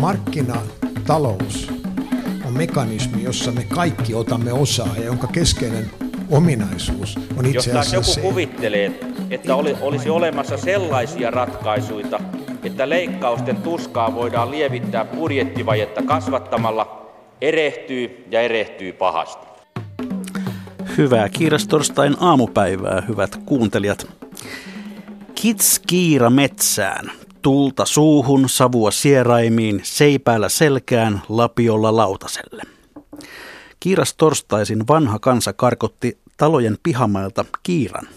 Markkinatalous on mekanismi, jossa me kaikki otamme osaa ja jonka keskeinen ominaisuus on itse asiassa Jos joku se, kuvittelee, että oli, olisi olemassa sellaisia ratkaisuja, että leikkausten tuskaa voidaan lievittää budjettivajetta kasvattamalla, erehtyy ja erehtyy pahasti. Hyvää kiirastorstain aamupäivää, hyvät kuuntelijat. Kits kiira metsään, tulta suuhun, savua sieraimiin, seipäällä selkään, lapiolla lautaselle. Kiirastorstaisin vanha kansa karkotti talojen pihamailta kiiran.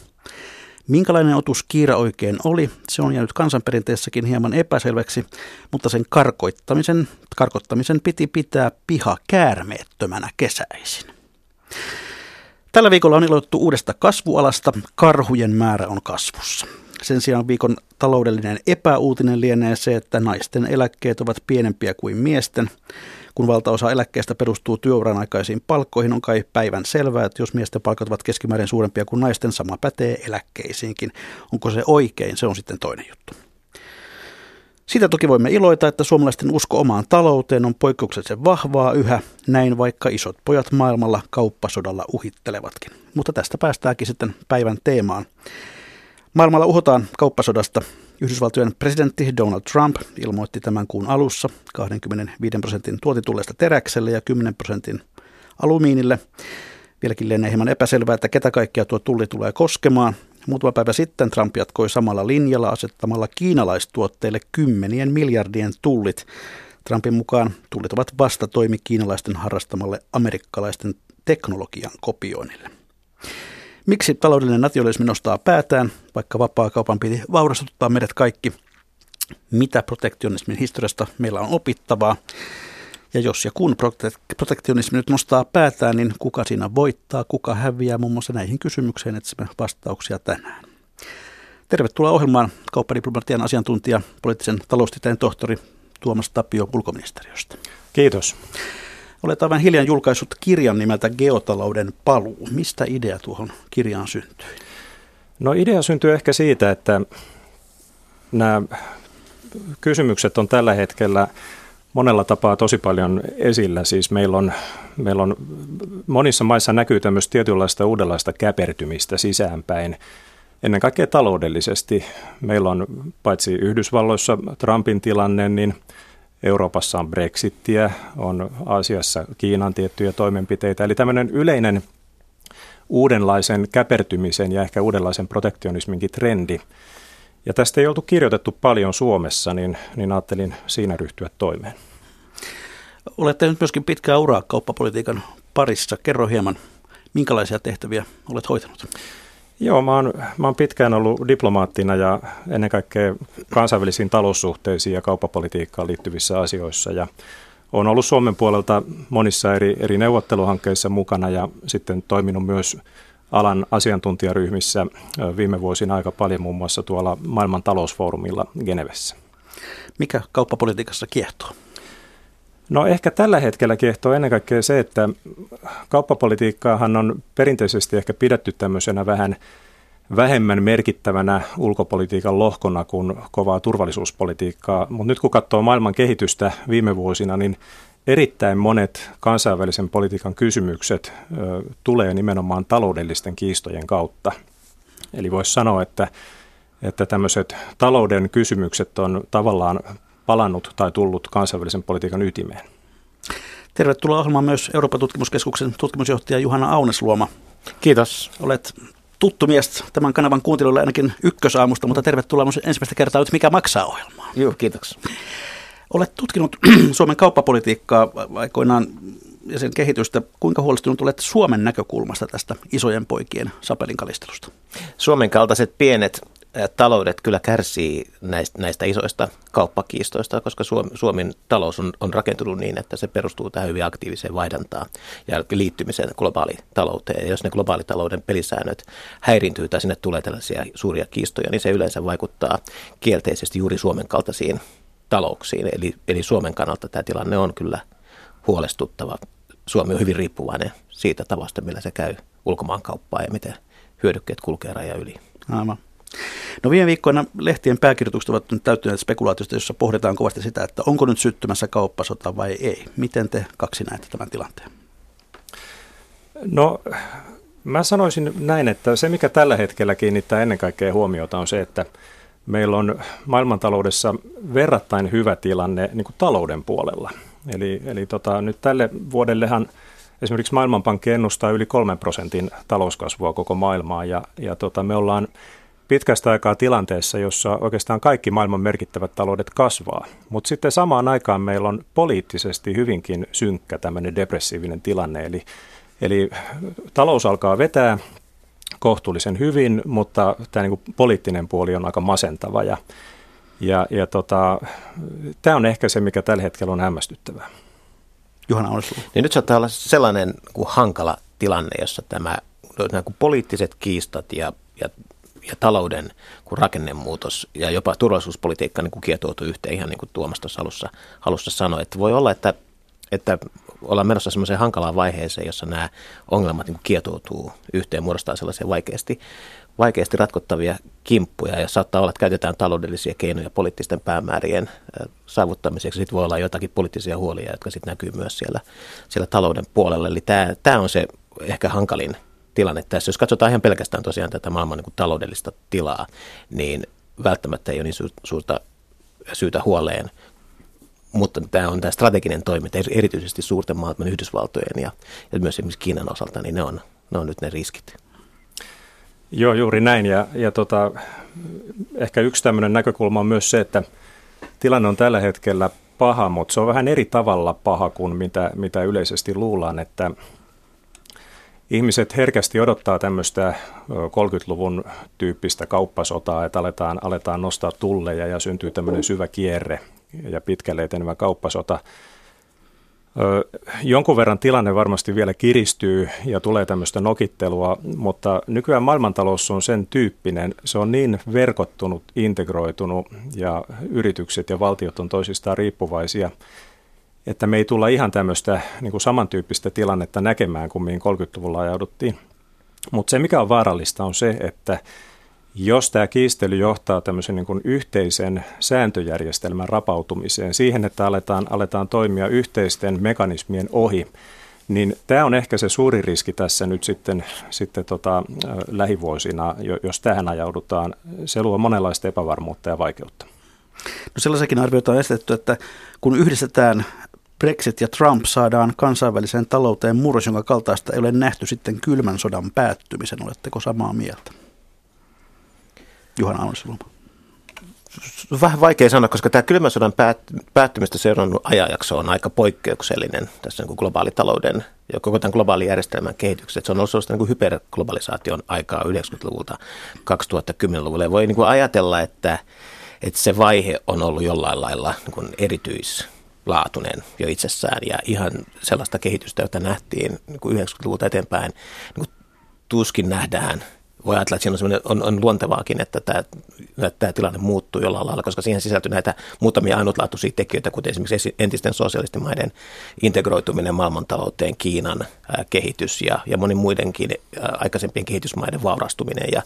Minkälainen otus kiira oikein oli, se on jäänyt kansanperinteessäkin hieman epäselväksi, mutta sen karkoittamisen, karkottamisen piti pitää piha käärmeettömänä kesäisin. Tällä viikolla on iloittu uudesta kasvualasta, karhujen määrä on kasvussa. Sen sijaan viikon taloudellinen epäuutinen lienee se, että naisten eläkkeet ovat pienempiä kuin miesten. Kun valtaosa eläkkeestä perustuu työuran aikaisiin palkkoihin, on kai päivän selvää, että jos miesten palkat ovat keskimäärin suurempia kuin naisten, sama pätee eläkkeisiinkin. Onko se oikein, se on sitten toinen juttu. Siitä toki voimme iloita, että suomalaisten usko omaan talouteen on poikkeuksellisen vahvaa yhä, näin vaikka isot pojat maailmalla kauppasodalla uhittelevatkin. Mutta tästä päästäänkin sitten päivän teemaan. Maailmalla uhotaan kauppasodasta. Yhdysvaltojen presidentti Donald Trump ilmoitti tämän kuun alussa 25 prosentin tuotitulleesta teräkselle ja 10 prosentin alumiinille. Vieläkin lienee hieman epäselvää, että ketä kaikkia tuo tulli tulee koskemaan. Muutama päivä sitten Trump jatkoi samalla linjalla asettamalla kiinalaistuotteille kymmenien miljardien tullit. Trumpin mukaan tullit ovat vastatoimi kiinalaisten harrastamalle amerikkalaisten teknologian kopioinnille. Miksi taloudellinen nationalismi nostaa päätään, vaikka vapaa kaupan piti vaurastuttaa meidät kaikki? Mitä protektionismin historiasta meillä on opittavaa? Ja jos ja kun protek- protektionismi nyt nostaa päätään, niin kuka siinä voittaa, kuka häviää, muun muassa näihin kysymykseen etsimme vastauksia tänään. Tervetuloa ohjelmaan kauppadiplomatian asiantuntija, poliittisen taloustieteen tohtori Tuomas Tapio ulkoministeriöstä. Kiitos. Olet aivan hiljan julkaissut kirjan nimeltä Geotalouden paluu. Mistä idea tuohon kirjaan syntyi? No idea syntyy ehkä siitä, että nämä kysymykset on tällä hetkellä monella tapaa tosi paljon esillä. Siis meillä on, meillä on monissa maissa näkyy tämmöistä tietynlaista uudenlaista käpertymistä sisäänpäin. Ennen kaikkea taloudellisesti. Meillä on paitsi Yhdysvalloissa Trumpin tilanne, niin Euroopassa on Brexittiä, on Aasiassa Kiinan tiettyjä toimenpiteitä. Eli tämmöinen yleinen uudenlaisen käpertymisen ja ehkä uudenlaisen protektionisminkin trendi. Ja tästä ei oltu kirjoitettu paljon Suomessa, niin, niin ajattelin siinä ryhtyä toimeen. Olette nyt myöskin pitkää uraa kauppapolitiikan parissa. Kerro hieman, minkälaisia tehtäviä olet hoitanut? Joo, mä oon, mä oon pitkään ollut diplomaattina ja ennen kaikkea kansainvälisiin taloussuhteisiin ja kauppapolitiikkaan liittyvissä asioissa. Ja olen ollut Suomen puolelta monissa eri, eri neuvotteluhankkeissa mukana ja sitten toiminut myös alan asiantuntijaryhmissä viime vuosina aika paljon muun muassa tuolla maailman talousfoorumilla Genevessä. Mikä kauppapolitiikassa kiehtoo? No ehkä tällä hetkellä kiehtoo ennen kaikkea se, että kauppapolitiikkaahan on perinteisesti ehkä pidetty tämmöisenä vähän vähemmän merkittävänä ulkopolitiikan lohkona kuin kovaa turvallisuuspolitiikkaa. Mutta nyt kun katsoo maailman kehitystä viime vuosina, niin erittäin monet kansainvälisen politiikan kysymykset ö, tulee nimenomaan taloudellisten kiistojen kautta. Eli voisi sanoa, että, että tämmöiset talouden kysymykset on tavallaan palannut tai tullut kansainvälisen politiikan ytimeen. Tervetuloa ohjelmaan myös Euroopan tutkimuskeskuksen tutkimusjohtaja Juhana Aunesluoma. Kiitos. Olet tuttu mies tämän kanavan kuuntelijoille ainakin ykkösaamusta, mutta tervetuloa myös ensimmäistä kertaa nyt Mikä maksaa ohjelmaa. Joo, kiitos. Olet tutkinut Suomen kauppapolitiikkaa aikoinaan ja sen kehitystä. Kuinka huolestunut olet Suomen näkökulmasta tästä isojen poikien sapelinkalistelusta? Suomen kaltaiset pienet taloudet kyllä kärsii näistä, näistä isoista kauppakiistoista, koska Suomen talous on, on rakentunut niin, että se perustuu tähän hyvin aktiiviseen vaihdantaan ja liittymiseen globaalitalouteen. Ja jos ne globaalitalouden pelisäännöt häiriintyy tai sinne tulee tällaisia suuria kiistoja, niin se yleensä vaikuttaa kielteisesti juuri Suomen kaltaisiin talouksiin. Eli, eli Suomen kannalta tämä tilanne on kyllä huolestuttava. Suomi on hyvin riippuvainen siitä tavasta, millä se käy ulkomaankauppaa ja miten hyödykkeet kulkee raja yli. Aivan. No viime viikkoina lehtien pääkirjoitukset ovat nyt täyttyneet spekulaatiosta, jossa pohditaan kovasti sitä, että onko nyt syttymässä kauppasota vai ei. Miten te kaksi näette tämän tilanteen? No mä sanoisin näin, että se mikä tällä hetkellä kiinnittää ennen kaikkea huomiota on se, että meillä on maailmantaloudessa verrattain hyvä tilanne niin kuin talouden puolella. Eli, eli tota, nyt tälle vuodellehan esimerkiksi Maailmanpankki ennustaa yli kolmen prosentin talouskasvua koko maailmaa ja, ja tota, me ollaan pitkästä aikaa tilanteessa, jossa oikeastaan kaikki maailman merkittävät taloudet kasvaa. Mutta sitten samaan aikaan meillä on poliittisesti hyvinkin synkkä tämmöinen depressiivinen tilanne, eli, eli talous alkaa vetää kohtuullisen hyvin, mutta tämä niin poliittinen puoli on aika masentava ja, ja, ja tota, tämä on ehkä se, mikä tällä hetkellä on hämmästyttävää. Juhana Orslu. Niin nyt saattaa olla sellainen kuin hankala tilanne, jossa tämä nämä kuin poliittiset kiistat ja, ja, ja talouden kuin rakennemuutos ja jopa turvallisuuspolitiikka niin kuin kietoutuu yhteen ihan niin kuin Tuomas tuossa alussa, alussa sanoi. Että voi olla, että, että ollaan menossa semmoiseen hankalaan vaiheeseen, jossa nämä ongelmat niin kuin kietoutuu yhteen, muodostaa sellaisia vaikeasti, vaikeasti ratkottavia kimppuja ja saattaa olla, että käytetään taloudellisia keinoja poliittisten päämäärien saavuttamiseksi. Sitten voi olla jotakin poliittisia huolia, jotka sitten näkyy myös siellä, siellä talouden puolella. Eli tämä, tämä on se ehkä hankalin tilanne tässä. Jos katsotaan ihan pelkästään tosiaan tätä maailman niin kuin taloudellista tilaa, niin välttämättä ei ole niin suurta syytä huoleen mutta tämä on tämä strateginen toiminta, erityisesti suurten maailman Yhdysvaltojen ja, ja myös esimerkiksi Kiinan osalta, niin ne on, ne on nyt ne riskit. Joo, juuri näin. Ja, ja tota, ehkä yksi tämmöinen näkökulma on myös se, että tilanne on tällä hetkellä paha, mutta se on vähän eri tavalla paha kuin mitä, mitä yleisesti luullaan, että ihmiset herkästi odottaa tämmöistä 30-luvun tyyppistä kauppasotaa, että aletaan, aletaan nostaa tulleja ja syntyy tämmöinen syvä kierre ja pitkälle etenevä kauppasota – Jonkun verran tilanne varmasti vielä kiristyy ja tulee tämmöistä nokittelua, mutta nykyään maailmantalous on sen tyyppinen, se on niin verkottunut, integroitunut ja yritykset ja valtiot on toisistaan riippuvaisia, että me ei tulla ihan tämmöistä niin kuin samantyyppistä tilannetta näkemään kuin mihin 30-luvulla ajauduttiin. Mutta se mikä on vaarallista on se, että jos tämä kiistely johtaa tämmöisen niin yhteisen sääntöjärjestelmän rapautumiseen, siihen, että aletaan, aletaan toimia yhteisten mekanismien ohi, niin tämä on ehkä se suuri riski tässä nyt sitten, sitten tota, lähivuosina, jos tähän ajaudutaan. Se luo monenlaista epävarmuutta ja vaikeutta. No sellaisakin arvioita on esitetty, että kun yhdistetään Brexit ja Trump saadaan kansainväliseen talouteen murros, jonka kaltaista ei ole nähty sitten kylmän sodan päättymisen. Oletteko samaa mieltä? Juhana Anselma? Vähän vaikea sanoa, koska tämä kylmän sodan päät, päättymistä seurannut ajanjakso on aika poikkeuksellinen tässä niin globaalitalouden ja koko tämän globaalijärjestelmän kehityksessä. Se on ollut sellaista niin hyperglobalisaation aikaa 90-luvulta 2010-luvulle. Ja voi niin kuin ajatella, että, että se vaihe on ollut jollain lailla niin kuin erityislaatuinen jo itsessään ja ihan sellaista kehitystä, jota nähtiin niin kuin 90-luvulta eteenpäin, niin kuin tuskin nähdään – voi ajatella, että siinä on, on, on luontevaakin, että tämä, että tämä tilanne muuttuu jollain lailla, koska siihen sisältyy näitä muutamia ainutlaatuisia tekijöitä, kuten esimerkiksi entisten sosialistimaiden integroituminen maailmantalouteen, Kiinan ää, kehitys ja, ja monin muidenkin ää, aikaisempien kehitysmaiden vaurastuminen ja,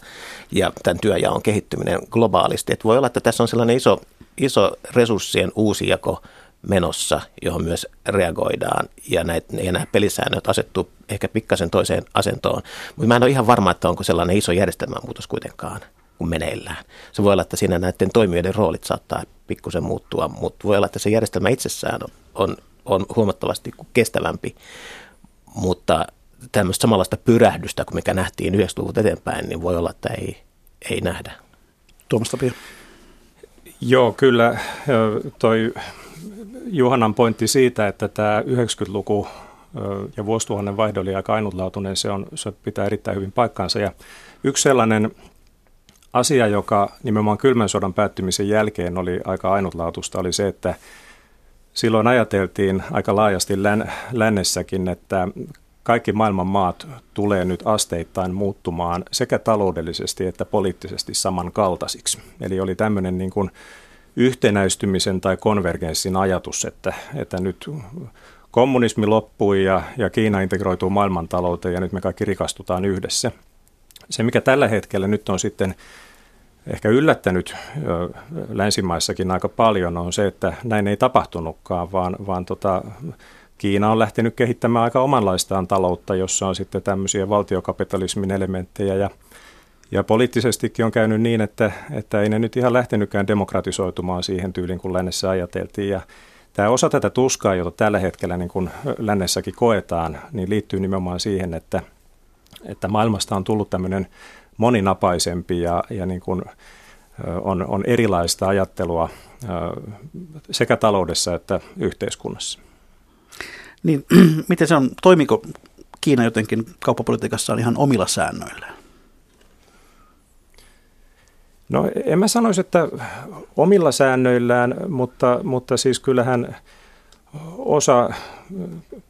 ja tämän työjaon kehittyminen globaalisti. Että voi olla, että tässä on sellainen iso, iso resurssien uusijako menossa, johon myös reagoidaan ja, näitä, ja nämä pelisäännöt asettuu ehkä pikkasen toiseen asentoon. Mutta mä en ole ihan varma, että onko sellainen iso järjestelmämuutos kuitenkaan kuin meneillään. Se voi olla, että siinä näiden toimijoiden roolit saattaa pikkusen muuttua, mutta voi olla, että se järjestelmä itsessään on, on huomattavasti kestävämpi, mutta tämmöistä samanlaista pyrähdystä kuin mikä nähtiin 90-luvulta eteenpäin, niin voi olla, että ei, ei nähdä. Tuomas Tapio. Joo, kyllä toi Juhanan pointti siitä, että tämä 90-luku ja vuosituhannen vaihdo oli aika ainutlaatuinen, se, on, se pitää erittäin hyvin paikkaansa. Ja yksi sellainen asia, joka nimenomaan kylmän sodan päättymisen jälkeen oli aika ainutlaatuista, oli se, että silloin ajateltiin aika laajasti län, lännessäkin, että kaikki maailman maat tulee nyt asteittain muuttumaan sekä taloudellisesti että poliittisesti samankaltaisiksi. Eli oli tämmöinen niin kuin yhtenäistymisen tai konvergenssin ajatus, että, että nyt kommunismi loppui ja, ja Kiina integroituu maailmantalouteen ja nyt me kaikki rikastutaan yhdessä. Se, mikä tällä hetkellä nyt on sitten ehkä yllättänyt länsimaissakin aika paljon on se, että näin ei tapahtunutkaan, vaan, vaan tota, Kiina on lähtenyt kehittämään aika omanlaistaan taloutta, jossa on sitten tämmöisiä valtiokapitalismin elementtejä ja ja poliittisestikin on käynyt niin, että, että ei ne nyt ihan lähtenytkään demokratisoitumaan siihen tyyliin, kun lännessä ajateltiin. Ja tämä osa tätä tuskaa, jota tällä hetkellä niin kuin lännessäkin koetaan, niin liittyy nimenomaan siihen, että, että maailmasta on tullut tämmöinen moninapaisempi ja, ja niin kuin on, on erilaista ajattelua sekä taloudessa että yhteiskunnassa. Niin, miten se on, toimiko Kiina jotenkin kauppapolitiikassaan ihan omilla säännöillään? No en mä sanoisi, että omilla säännöillään, mutta, mutta siis kyllähän osa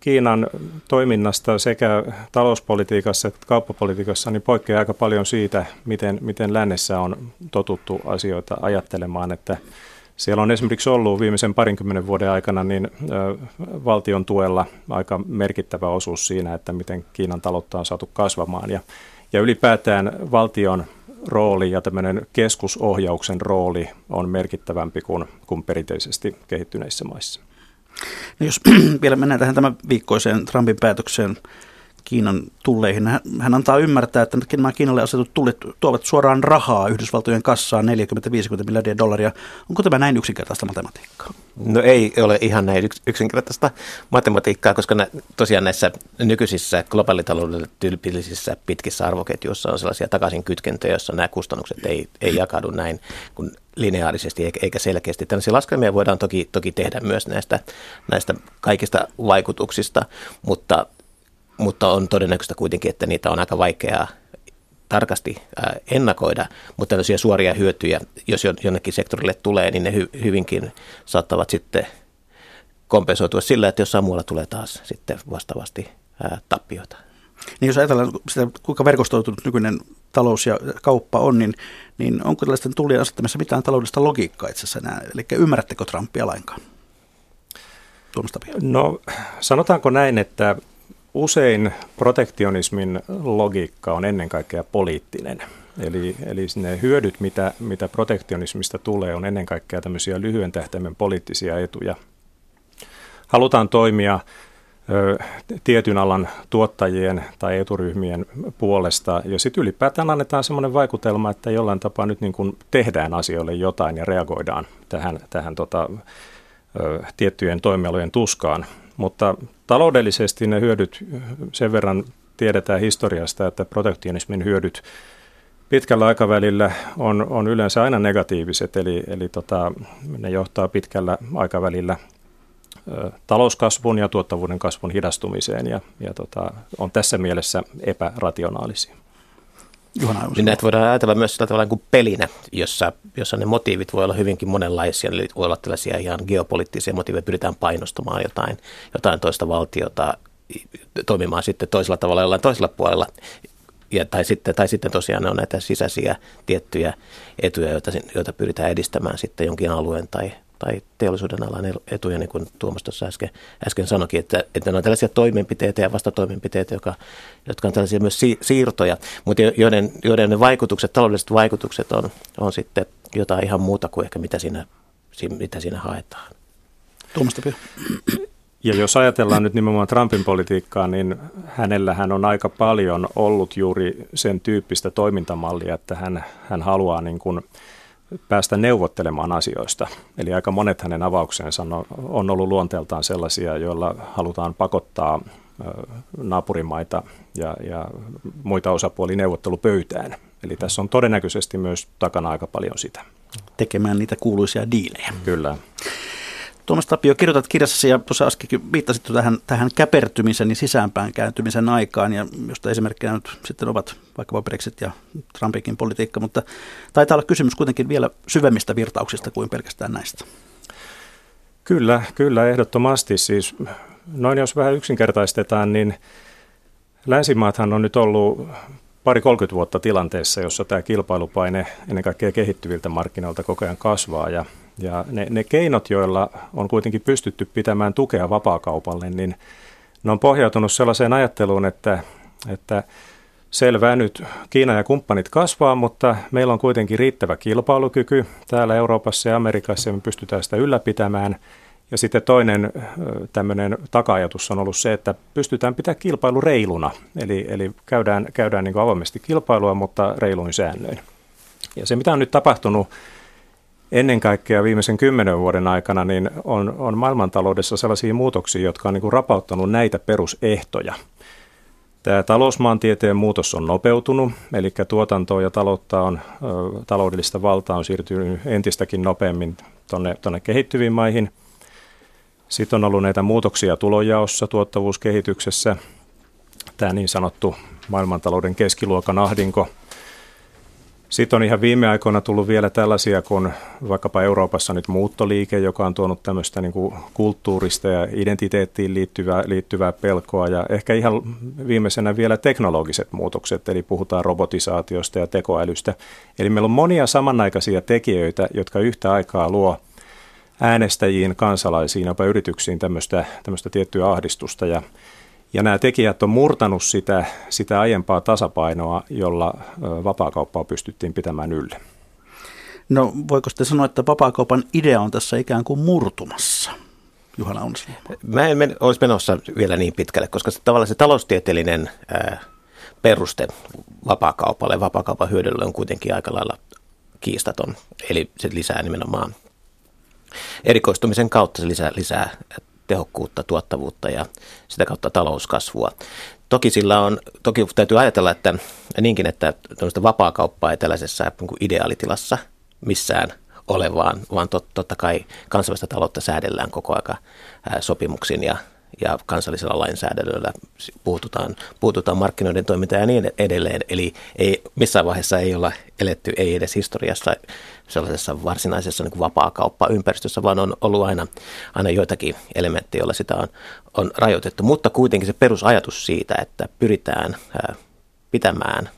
Kiinan toiminnasta sekä talouspolitiikassa että kauppapolitiikassa niin poikkeaa aika paljon siitä, miten, miten lännessä on totuttu asioita ajattelemaan, että siellä on esimerkiksi ollut viimeisen parinkymmenen vuoden aikana niin valtion tuella aika merkittävä osuus siinä, että miten Kiinan taloutta on saatu kasvamaan. Ja, ja ylipäätään valtion rooli ja tämmöinen keskusohjauksen rooli on merkittävämpi kuin, kuin perinteisesti kehittyneissä maissa. No jos vielä mennään tähän tämän viikkoiseen Trumpin päätökseen Kiinan tulleihin. Hän antaa ymmärtää, että nämä Kiinalle asetut tullit tuovat suoraan rahaa Yhdysvaltojen kassaan 40-50 miljardia dollaria. Onko tämä näin yksinkertaista matematiikkaa? No ei ole ihan näin yksinkertaista matematiikkaa, koska nä, tosiaan näissä nykyisissä globaalitaloudelle tyypillisissä pitkissä arvoketjuissa on sellaisia takaisin kytkentöjä, joissa nämä kustannukset ei, ei jakaudu näin kuin lineaarisesti eikä selkeästi. Tällaisia laskelmia voidaan toki, toki tehdä myös näistä, näistä kaikista vaikutuksista, mutta mutta on todennäköistä kuitenkin, että niitä on aika vaikeaa tarkasti ennakoida, mutta tällaisia suoria hyötyjä, jos jonnekin sektorille tulee, niin ne hy- hyvinkin saattavat sitten kompensoitua sillä, että jossain muualla tulee taas sitten vastaavasti tappioita. Niin jos ajatellaan sitä, kuinka verkostoitunut nykyinen talous ja kauppa on, niin, niin onko tällaisten tullien asettamassa mitään taloudellista logiikkaa itse asiassa enää? Eli ymmärrättekö Trumpia lainkaan? No sanotaanko näin, että usein protektionismin logiikka on ennen kaikkea poliittinen. Eli, eli ne hyödyt, mitä, mitä protektionismista tulee, on ennen kaikkea tämmöisiä lyhyen tähtäimen poliittisia etuja. Halutaan toimia ö, tietyn alan tuottajien tai eturyhmien puolesta, ja sitten ylipäätään annetaan semmoinen vaikutelma, että jollain tapaa nyt niin kuin tehdään asioille jotain ja reagoidaan tähän, tähän tota, ö, tiettyjen toimialojen tuskaan. Mutta taloudellisesti ne hyödyt sen verran tiedetään historiasta, että protektionismin hyödyt pitkällä aikavälillä on, on yleensä aina negatiiviset, eli, eli tota, ne johtaa pitkällä aikavälillä talouskasvun ja tuottavuuden kasvun hidastumiseen ja, ja tota, on tässä mielessä epärationaalisia. Juhana niin näitä voidaan ajatella myös sillä tavalla kuin pelinä, jossa, jossa ne motiivit voi olla hyvinkin monenlaisia. Eli voi olla tällaisia ihan geopoliittisia motiiveja, pyritään painostamaan jotain, jotain toista valtiota toimimaan sitten toisella tavalla jollain toisella puolella. Ja, tai, sitten, tai sitten tosiaan ne on näitä sisäisiä tiettyjä etuja, joita, joita pyritään edistämään sitten jonkin alueen tai, tai teollisuuden alan etuja, niin kuin Tuomas tuossa äsken, äsken sanoikin, että, että ne on tällaisia toimenpiteitä ja vastatoimenpiteitä, jotka, jotka on tällaisia myös si- siirtoja, mutta joiden, joiden ne vaikutukset, taloudelliset vaikutukset on, on sitten jotain ihan muuta kuin ehkä mitä siinä, mitä siinä haetaan. Tuomas ja jos ajatellaan nyt nimenomaan Trumpin politiikkaa, niin hänellähän on aika paljon ollut juuri sen tyyppistä toimintamallia, että hän, hän haluaa niin kuin – päästä neuvottelemaan asioista. Eli aika monet hänen avauksensa on ollut luonteeltaan sellaisia, joilla halutaan pakottaa naapurimaita ja, ja muita osapuolia neuvottelupöytään. Eli tässä on todennäköisesti myös takana aika paljon sitä. Tekemään niitä kuuluisia diilejä. Kyllä. Tuomas Tapio, kirjoitat kirjassasi ja tuossa äsken viittasit tähän, tähän käpertymisen ja sisäänpäin kääntymisen aikaan, ja josta esimerkkinä nyt sitten ovat vaikkapa Brexit ja Trumpinkin politiikka, mutta taitaa olla kysymys kuitenkin vielä syvemmistä virtauksista kuin pelkästään näistä. Kyllä, kyllä, ehdottomasti. Siis noin jos vähän yksinkertaistetaan, niin länsimaathan on nyt ollut pari 30 vuotta tilanteessa, jossa tämä kilpailupaine ennen kaikkea kehittyviltä markkinoilta koko ajan kasvaa ja ja ne, ne keinot, joilla on kuitenkin pystytty pitämään tukea vapaakaupalle, niin ne on pohjautunut sellaiseen ajatteluun, että, että Selvää nyt Kiina ja kumppanit kasvaa, mutta meillä on kuitenkin riittävä kilpailukyky täällä Euroopassa ja Amerikassa ja me pystytään sitä ylläpitämään. Ja sitten toinen tämmöinen taka-ajatus on ollut se, että pystytään pitämään kilpailu reiluna. Eli, eli käydään, käydään niin avoimesti kilpailua, mutta reiluin säännöin. Ja se, mitä on nyt tapahtunut ennen kaikkea viimeisen kymmenen vuoden aikana, niin on, on maailmantaloudessa sellaisia muutoksia, jotka on niin kuin rapauttanut näitä perusehtoja. Tämä talousmaantieteen muutos on nopeutunut, eli tuotantoa ja taloutta on, taloudellista valtaa on siirtynyt entistäkin nopeammin tuonne kehittyviin maihin. Sitten on ollut näitä muutoksia tulonjaossa, tuottavuuskehityksessä, tämä niin sanottu maailmantalouden keskiluokan ahdinko – sitten on ihan viime aikoina tullut vielä tällaisia kuin vaikkapa Euroopassa nyt muuttoliike, joka on tuonut tämmöistä niin kuin kulttuurista ja identiteettiin liittyvää, liittyvää pelkoa ja ehkä ihan viimeisenä vielä teknologiset muutokset, eli puhutaan robotisaatiosta ja tekoälystä. Eli meillä on monia samanaikaisia tekijöitä, jotka yhtä aikaa luo äänestäjiin, kansalaisiin, jopa yrityksiin tämmöistä, tämmöistä tiettyä ahdistusta ja ja nämä tekijät on murtanut sitä, sitä aiempaa tasapainoa, jolla vapaakauppaa pystyttiin pitämään yllä. No voiko sitten sanoa, että vapaakaupan idea on tässä ikään kuin murtumassa? Juhana Onsalo. Mä en men, olisi menossa vielä niin pitkälle, koska se, tavallaan se taloustieteellinen ää, peruste vapaakaupalle, vapaakaupan hyödylle on kuitenkin aika lailla kiistaton. Eli se lisää nimenomaan erikoistumisen kautta se lisää, lisää tehokkuutta, tuottavuutta ja sitä kautta talouskasvua. Toki sillä on, toki täytyy ajatella, että niinkin, että vapaakauppaa ei tällaisessa niin ideaalitilassa missään ole, vaan, vaan tot, totta kai kansainvälistä taloutta säädellään koko aika sopimuksin ja ja kansallisella lainsäädännöllä puututaan, puututaan markkinoiden toimintaan ja niin edelleen. Eli ei, missään vaiheessa ei olla eletty, ei edes historiassa sellaisessa varsinaisessa niin vapaakauppaympäristössä, vaan on ollut aina, aina joitakin elementtejä, joilla sitä on, on rajoitettu. Mutta kuitenkin se perusajatus siitä, että pyritään pitämään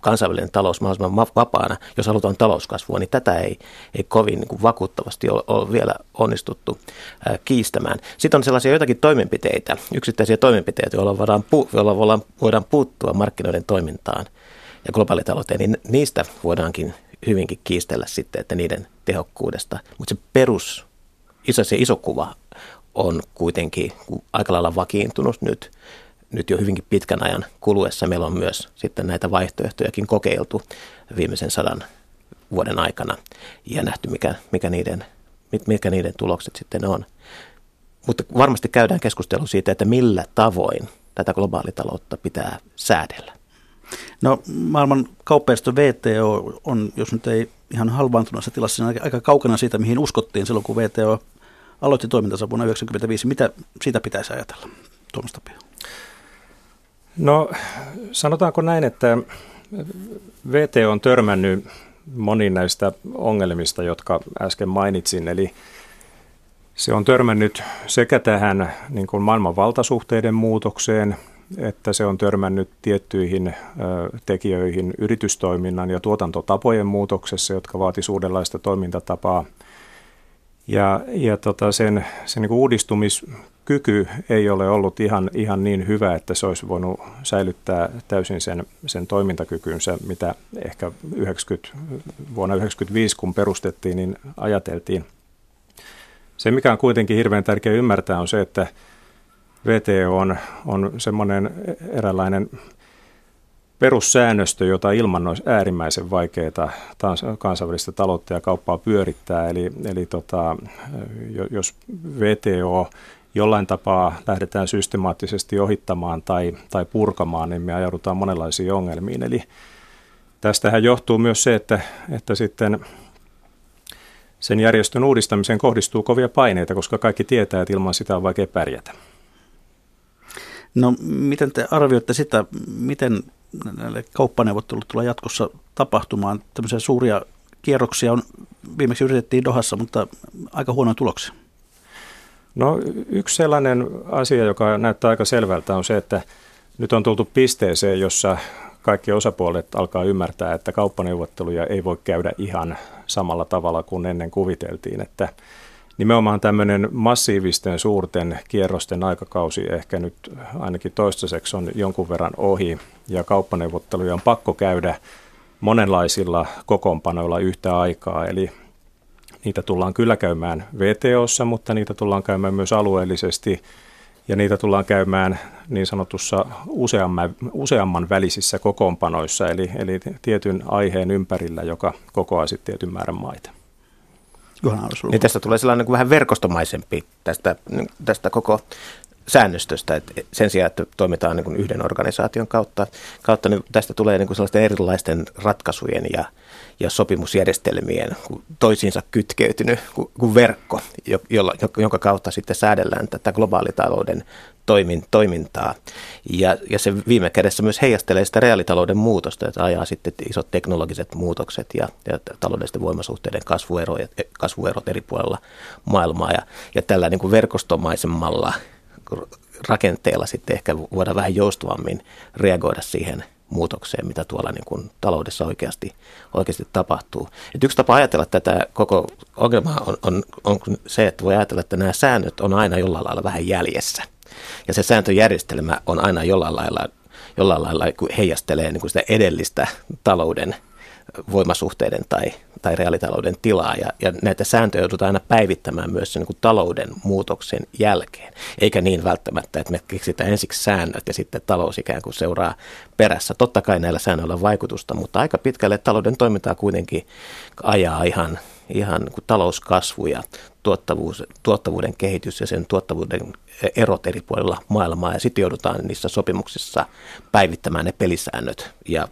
kansainvälinen talous mahdollisimman vapaana, jos halutaan talouskasvua, niin tätä ei, ei kovin niin kuin vakuuttavasti ole, ole vielä onnistuttu ää, kiistämään. Sitten on sellaisia joitakin toimenpiteitä, yksittäisiä toimenpiteitä, joilla voidaan, pu, joilla voidaan, voidaan puuttua markkinoiden toimintaan ja globaalitalouteen, niin niistä voidaankin hyvinkin kiistellä sitten, että niiden tehokkuudesta. Mutta se perus, iso, se iso kuva on kuitenkin aika lailla vakiintunut nyt nyt jo hyvinkin pitkän ajan kuluessa meillä on myös sitten näitä vaihtoehtojakin kokeiltu viimeisen sadan vuoden aikana ja nähty, mikä, mikä, niiden, mikä niiden tulokset sitten on. Mutta varmasti käydään keskustelua siitä, että millä tavoin tätä globaalitaloutta pitää säädellä. No maailman kauppajärjestö VTO on, jos nyt ei ihan halvaantuneessa tilassa, niin aika kaukana siitä, mihin uskottiin silloin, kun VTO aloitti toimintansa vuonna 1995. Mitä siitä pitäisi ajatella, Tuomas Tapio? No sanotaanko näin, että VT on törmännyt moniin näistä ongelmista, jotka äsken mainitsin. Eli se on törmännyt sekä tähän niin kuin maailman valtasuhteiden muutokseen, että se on törmännyt tiettyihin tekijöihin yritystoiminnan ja tuotantotapojen muutoksessa, jotka vaatisivat uudenlaista toimintatapaa. Ja, ja tota sen, sen niin uudistumis, kyky ei ole ollut ihan, ihan niin hyvä, että se olisi voinut säilyttää täysin sen, sen toimintakykynsä, mitä ehkä 90, vuonna 1995, kun perustettiin, niin ajateltiin. Se, mikä on kuitenkin hirveän tärkeä ymmärtää, on se, että VTO on, on semmoinen eräänlainen perussäännöstö, jota ilman olisi äärimmäisen vaikeaa kansainvälistä taloutta ja kauppaa pyörittää. Eli, eli tota, jos VTO jollain tapaa lähdetään systemaattisesti ohittamaan tai, tai purkamaan, niin me ajaudutaan monenlaisiin ongelmiin. Eli tästähän johtuu myös se, että, että sitten sen järjestön uudistamiseen kohdistuu kovia paineita, koska kaikki tietää, että ilman sitä on vaikea pärjätä. No miten te arvioitte sitä, miten näille kauppaneuvottelut tulee jatkossa tapahtumaan? Tämmöisiä suuria kierroksia on viimeksi yritettiin Dohassa, mutta aika huonoja tuloksia. No yksi sellainen asia, joka näyttää aika selvältä, on se, että nyt on tultu pisteeseen, jossa kaikki osapuolet alkaa ymmärtää, että kauppaneuvotteluja ei voi käydä ihan samalla tavalla kuin ennen kuviteltiin, että nimenomaan tämmöinen massiivisten suurten kierrosten aikakausi ehkä nyt ainakin toistaiseksi on jonkun verran ohi ja kauppaneuvotteluja on pakko käydä monenlaisilla kokoonpanoilla yhtä aikaa. Eli niitä tullaan kyllä käymään VTOssa, mutta niitä tullaan käymään myös alueellisesti ja niitä tullaan käymään niin sanotussa useamman, useamman välisissä kokoonpanoissa, eli, eli tietyn aiheen ympärillä, joka kokoaa sitten tietyn määrän maita. Niin tästä tulee sellainen niin vähän verkostomaisempi tästä, tästä koko säännöstöstä, että sen sijaan, että toimitaan niin kuin yhden organisaation kautta, kautta niin tästä tulee niin kuin sellaisten erilaisten ratkaisujen ja, ja sopimusjärjestelmien toisiinsa kytkeytynyt kuin, kuin verkko, jolla, jonka kautta sitten säädellään tätä globaalitalouden toimin, toimintaa. Ja, ja se viime kädessä myös heijastelee sitä reaalitalouden muutosta, että ajaa sitten isot teknologiset muutokset ja, ja taloudellisten voimasuhteiden kasvuerot, kasvuerot eri puolella maailmaa. Ja, ja tällä niin kuin verkostomaisemmalla rakenteella sitten ehkä voidaan vähän joustavammin reagoida siihen muutokseen, mitä tuolla niin kuin taloudessa oikeasti, oikeasti tapahtuu. Et yksi tapa ajatella tätä koko ongelmaa on, on, on se, että voi ajatella, että nämä säännöt on aina jollain lailla vähän jäljessä. Ja se sääntöjärjestelmä on aina jollain lailla, jollain lailla heijastelee niin kuin sitä edellistä talouden voimasuhteiden tai, tai reaalitalouden tilaa. Ja, ja näitä sääntöjä joudutaan aina päivittämään myös sen niin talouden muutoksen jälkeen. Eikä niin välttämättä, että me keksitään ensiksi säännöt ja sitten talous ikään kuin seuraa perässä. Totta kai näillä säännöillä on vaikutusta, mutta aika pitkälle talouden toimintaa kuitenkin ajaa ihan, ihan niin talouskasvu ja tuottavuus, tuottavuuden kehitys ja sen tuottavuuden erot eri puolilla maailmaa. Ja sitten joudutaan niissä sopimuksissa päivittämään ne pelisäännöt ja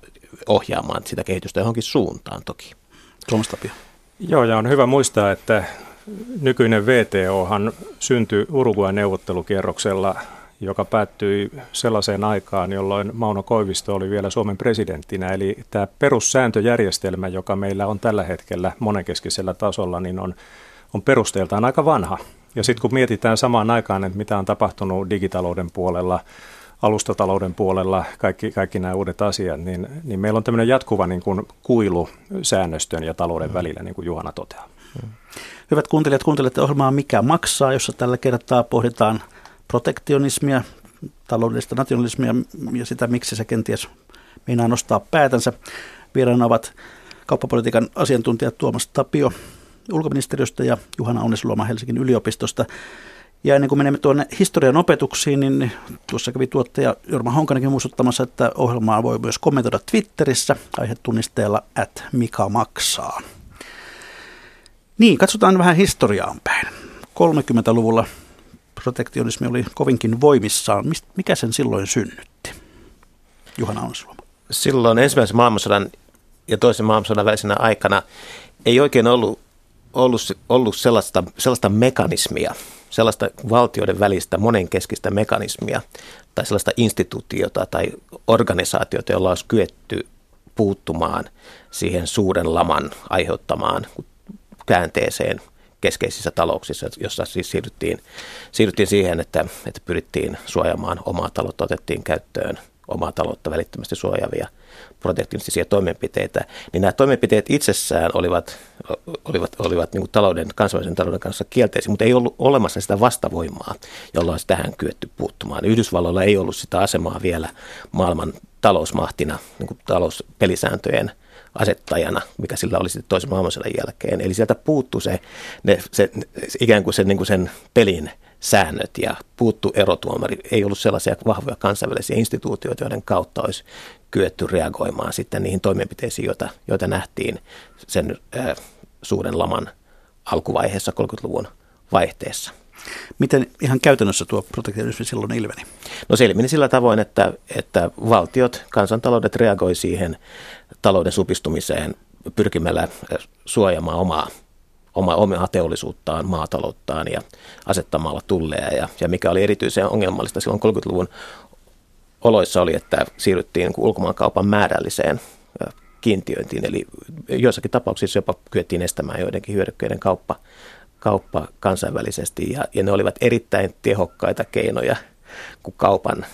ohjaamaan sitä kehitystä johonkin suuntaan toki. Tuomas Tapio. Joo, ja on hyvä muistaa, että nykyinen VTOhan syntyi Uruguayn neuvottelukierroksella, joka päättyi sellaiseen aikaan, jolloin Mauno Koivisto oli vielä Suomen presidenttinä. Eli tämä perussääntöjärjestelmä, joka meillä on tällä hetkellä monenkeskisellä tasolla, niin on, on perusteeltaan aika vanha. Ja sitten kun mietitään samaan aikaan, että mitä on tapahtunut digitalouden puolella, alustatalouden puolella, kaikki, kaikki nämä uudet asiat, niin, niin meillä on tämmöinen jatkuva niin kuin kuilu säännöstön ja talouden mm. välillä, niin kuin Juhana toteaa. Mm. Hyvät kuuntelijat, kuuntelette ohjelmaa Mikä maksaa, jossa tällä kertaa pohditaan protektionismia, taloudellista nationalismia ja sitä, miksi se kenties meinaa nostaa päätänsä. Vieraana ovat kauppapolitiikan asiantuntijat Tuomas Tapio ulkoministeriöstä ja Juhana Onnesluoma Helsingin yliopistosta. Ja ennen kuin menemme tuonne historian opetuksiin, niin tuossa kävi tuottaja Jorma Honkanenkin muistuttamassa, että ohjelmaa voi myös kommentoida Twitterissä aihetunnisteella at Mika maksaa. Niin, katsotaan vähän historiaan päin. 30-luvulla protektionismi oli kovinkin voimissaan. Mikä sen silloin synnytti? Juhana Onsuoma. Silloin ensimmäisen maailmansodan ja toisen maailmansodan välisenä aikana ei oikein ollut, ollut, ollut sellaista, sellaista mekanismia, sellaista valtioiden välistä monenkeskistä mekanismia tai sellaista instituutiota tai organisaatiota, jolla olisi kyetty puuttumaan siihen suuren laman aiheuttamaan käänteeseen keskeisissä talouksissa, jossa siis siirryttiin, siirryttiin siihen, että, että pyrittiin suojaamaan omaa taloutta, otettiin käyttöön omaa taloutta välittömästi suojaavia protektionistisia toimenpiteitä, niin nämä toimenpiteet itsessään olivat, olivat, olivat niin talouden, kansainvälisen talouden kanssa kielteisiä, mutta ei ollut olemassa sitä vastavoimaa, jolla olisi tähän kyetty puuttumaan. Yhdysvalloilla ei ollut sitä asemaa vielä maailman talousmahtina, niin talouspelisääntöjen asettajana, mikä sillä oli sitten toisen maailmansodan jälkeen. Eli sieltä puuttuu se, ne, se ikään kuin sen, niin kuin sen pelin säännöt ja puuttu erotuomari. Ei ollut sellaisia vahvoja kansainvälisiä instituutioita, joiden kautta olisi kyetty reagoimaan sitten niihin toimenpiteisiin, joita, joita nähtiin sen äh, suuren laman alkuvaiheessa 30-luvun vaihteessa. Miten ihan käytännössä tuo protektionismi silloin ilmeni? No se ilmeni sillä tavoin, että, että valtiot, kansantaloudet reagoi siihen talouden supistumiseen pyrkimällä suojamaan omaa oma, omaa teollisuuttaan, maatalouttaan ja asettamalla tulleja. Ja, ja mikä oli erityisen ongelmallista silloin 30-luvun oloissa oli, että siirryttiin niin ulkomaankaupan määrälliseen kiintiöintiin, eli joissakin tapauksissa jopa kyettiin estämään joidenkin hyödykkeiden kauppa, kauppa kansainvälisesti, ja, ja ne olivat erittäin tehokkaita keinoja kuin kaupan,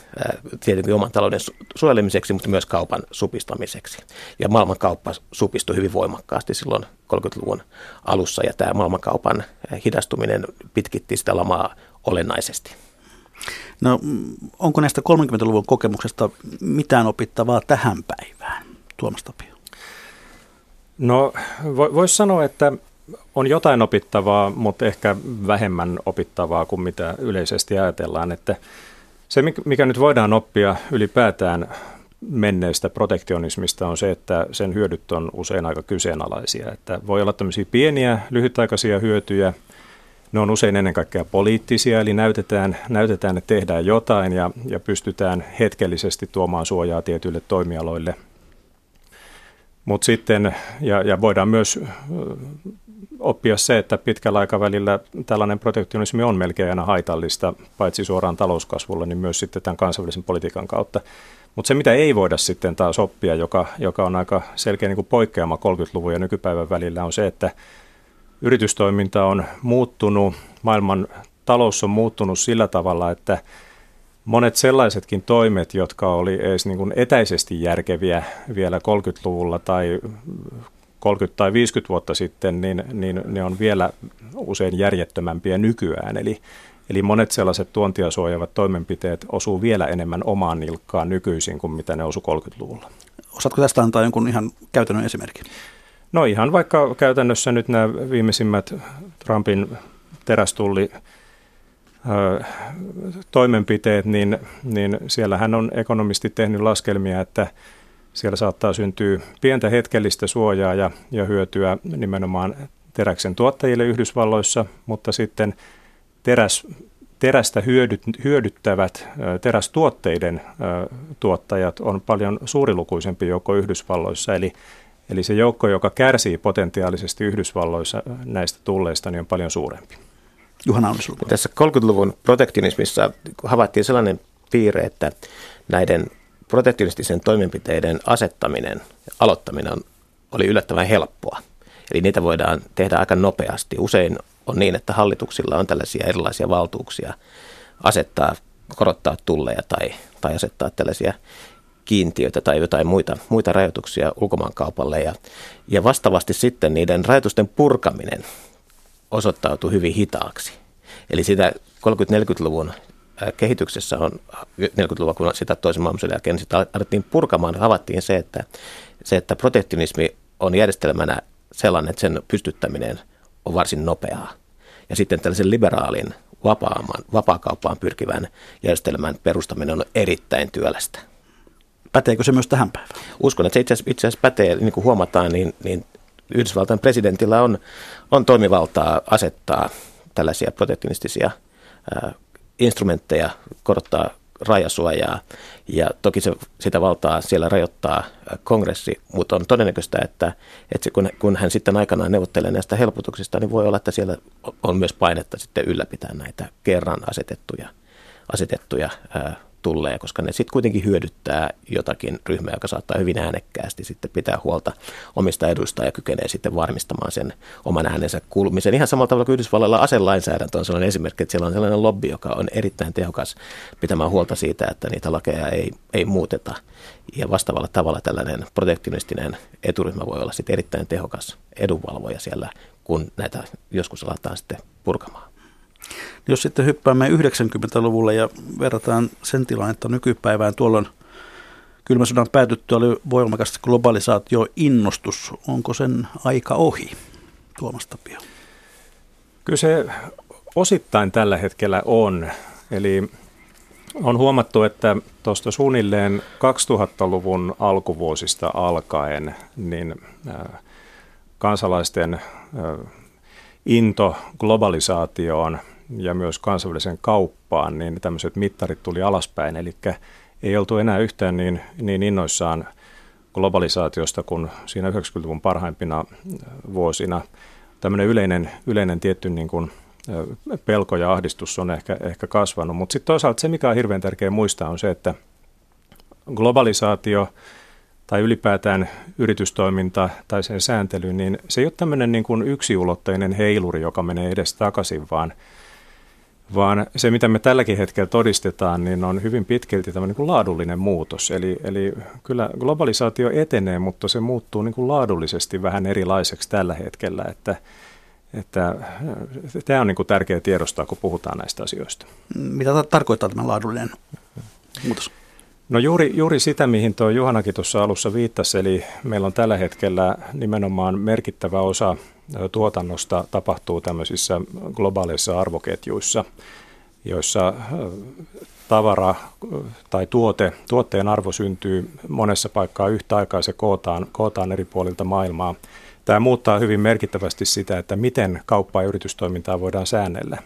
tietenkin oman talouden suojelemiseksi, mutta myös kaupan supistamiseksi. Ja maailmankauppa supistui hyvin voimakkaasti silloin 30-luvun alussa ja tämä maailmankaupan hidastuminen pitkitti sitä lamaa olennaisesti. No onko näistä 30-luvun kokemuksesta mitään opittavaa tähän päivään, Tuomas Tapio? No voisi sanoa, että on jotain opittavaa, mutta ehkä vähemmän opittavaa kuin mitä yleisesti ajatellaan. Että se, mikä nyt voidaan oppia ylipäätään menneestä protektionismista on se, että sen hyödyt on usein aika kyseenalaisia. Että voi olla tämmöisiä pieniä, lyhytaikaisia hyötyjä. Ne on usein ennen kaikkea poliittisia, eli näytetään, näytetään että tehdään jotain ja, ja pystytään hetkellisesti tuomaan suojaa tietyille toimialoille. Mutta sitten, ja, ja voidaan myös oppia se, että pitkällä aikavälillä tällainen protektionismi on melkein aina haitallista, paitsi suoraan talouskasvulle, niin myös sitten tämän kansainvälisen politiikan kautta. Mutta se, mitä ei voida sitten taas oppia, joka, joka on aika selkeä niin kuin poikkeama 30-luvun ja nykypäivän välillä, on se, että yritystoiminta on muuttunut, maailman talous on muuttunut sillä tavalla, että monet sellaisetkin toimet, jotka oli edes niin kuin etäisesti järkeviä vielä 30-luvulla tai 30 tai 50 vuotta sitten, niin, niin ne on vielä usein järjettömämpiä nykyään. Eli, eli monet sellaiset tuontia suojaavat toimenpiteet osuu vielä enemmän omaan nilkkaan nykyisin kuin mitä ne osu 30-luvulla. Osaatko tästä antaa jonkun ihan käytännön esimerkin? No ihan vaikka käytännössä nyt nämä viimeisimmät Trumpin terästulli toimenpiteet, niin, niin siellähän on ekonomisti tehnyt laskelmia, että siellä saattaa syntyä pientä hetkellistä suojaa ja, ja hyötyä nimenomaan teräksen tuottajille Yhdysvalloissa, mutta sitten teräs, terästä hyödyt, hyödyttävät terästuotteiden tuottajat on paljon suurilukuisempi joukko Yhdysvalloissa, eli Eli se joukko, joka kärsii potentiaalisesti Yhdysvalloissa näistä tulleista, niin on paljon suurempi. Juhana Tässä 30-luvun protektionismissa havaittiin sellainen piirre, että näiden protektionistisen toimenpiteiden asettaminen, aloittaminen oli yllättävän helppoa. Eli niitä voidaan tehdä aika nopeasti. Usein on niin, että hallituksilla on tällaisia erilaisia valtuuksia asettaa, korottaa tulleja tai, tai asettaa tällaisia kiintiöitä tai jotain muita, muita rajoituksia ulkomaankaupalle. Ja, ja vastaavasti sitten niiden rajoitusten purkaminen osoittautui hyvin hitaaksi. Eli sitä 30-40-luvun kehityksessä on 40-luvulla, kun sitä toisen maailmansodan jälkeen niin sitä alettiin purkamaan, niin havaittiin se, että, se, että protektionismi on järjestelmänä sellainen, että sen pystyttäminen on varsin nopeaa. Ja sitten tällaisen liberaalin vapaakauppaan pyrkivän järjestelmän perustaminen on erittäin työlästä. Päteekö se myös tähän päivään? Uskon, että se itse asiassa, itse asiassa pätee, niin kuin huomataan, niin, niin Yhdysvaltain presidentillä on, on toimivaltaa asettaa tällaisia protektionistisia instrumentteja korottaa rajasuojaa ja toki se, sitä valtaa siellä rajoittaa kongressi, mutta on todennäköistä, että, että se, kun, kun hän sitten aikanaan neuvottelee näistä helpotuksista, niin voi olla, että siellä on myös painetta sitten ylläpitää näitä kerran asetettuja, asetettuja ää, tulee, koska ne sitten kuitenkin hyödyttää jotakin ryhmää, joka saattaa hyvin äänekkäästi sitten pitää huolta omista eduista ja kykenee sitten varmistamaan sen oman äänensä kuulumisen. Ihan samalla tavalla kuin Yhdysvalloilla aselainsäädäntö on sellainen esimerkki, että siellä on sellainen lobby, joka on erittäin tehokas pitämään huolta siitä, että niitä lakeja ei, ei muuteta. Ja vastaavalla tavalla tällainen protektionistinen eturyhmä voi olla sitten erittäin tehokas edunvalvoja siellä, kun näitä joskus aletaan sitten purkamaan. Jos sitten hyppäämme 90-luvulle ja verrataan sen tilannetta nykypäivään, tuolloin kylmän sodan päätyttyä oli voimakas globalisaatio-innostus. Onko sen aika ohi, Tuomas Tapio? Kyllä se osittain tällä hetkellä on. Eli on huomattu, että tuosta suunnilleen 2000-luvun alkuvuosista alkaen niin kansalaisten into globalisaatioon ja myös kansainväliseen kauppaan, niin tämmöiset mittarit tuli alaspäin. Eli ei oltu enää yhtään niin, niin innoissaan globalisaatiosta kuin siinä 90-luvun parhaimpina vuosina. Tämmöinen yleinen, yleinen tietty niin kuin pelko ja ahdistus on ehkä, ehkä kasvanut. Mutta sitten toisaalta se, mikä on hirveän tärkeää muistaa, on se, että globalisaatio – tai ylipäätään yritystoiminta tai sen sääntely, niin se ei ole tämmöinen niin kuin yksiulotteinen heiluri, joka menee edes takaisin, vaan, vaan se, mitä me tälläkin hetkellä todistetaan, niin on hyvin pitkälti tämmöinen niin laadullinen muutos. Eli, eli kyllä globalisaatio etenee, mutta se muuttuu niin kuin laadullisesti vähän erilaiseksi tällä hetkellä, että, että tämä on niin kuin tärkeä tiedostaa, kun puhutaan näistä asioista. Mitä ta- tarkoittaa tämä laadullinen muutos? No juuri, juuri sitä, mihin tuo Juhanakin tuossa alussa viittasi, eli meillä on tällä hetkellä nimenomaan merkittävä osa tuotannosta tapahtuu tämmöisissä globaaleissa arvoketjuissa, joissa tavara tai tuote, tuotteen arvo syntyy monessa paikkaa yhtä aikaa, se kootaan, kootaan eri puolilta maailmaa. Tämä muuttaa hyvin merkittävästi sitä, että miten kauppaa ja yritystoimintaa voidaan säännellä.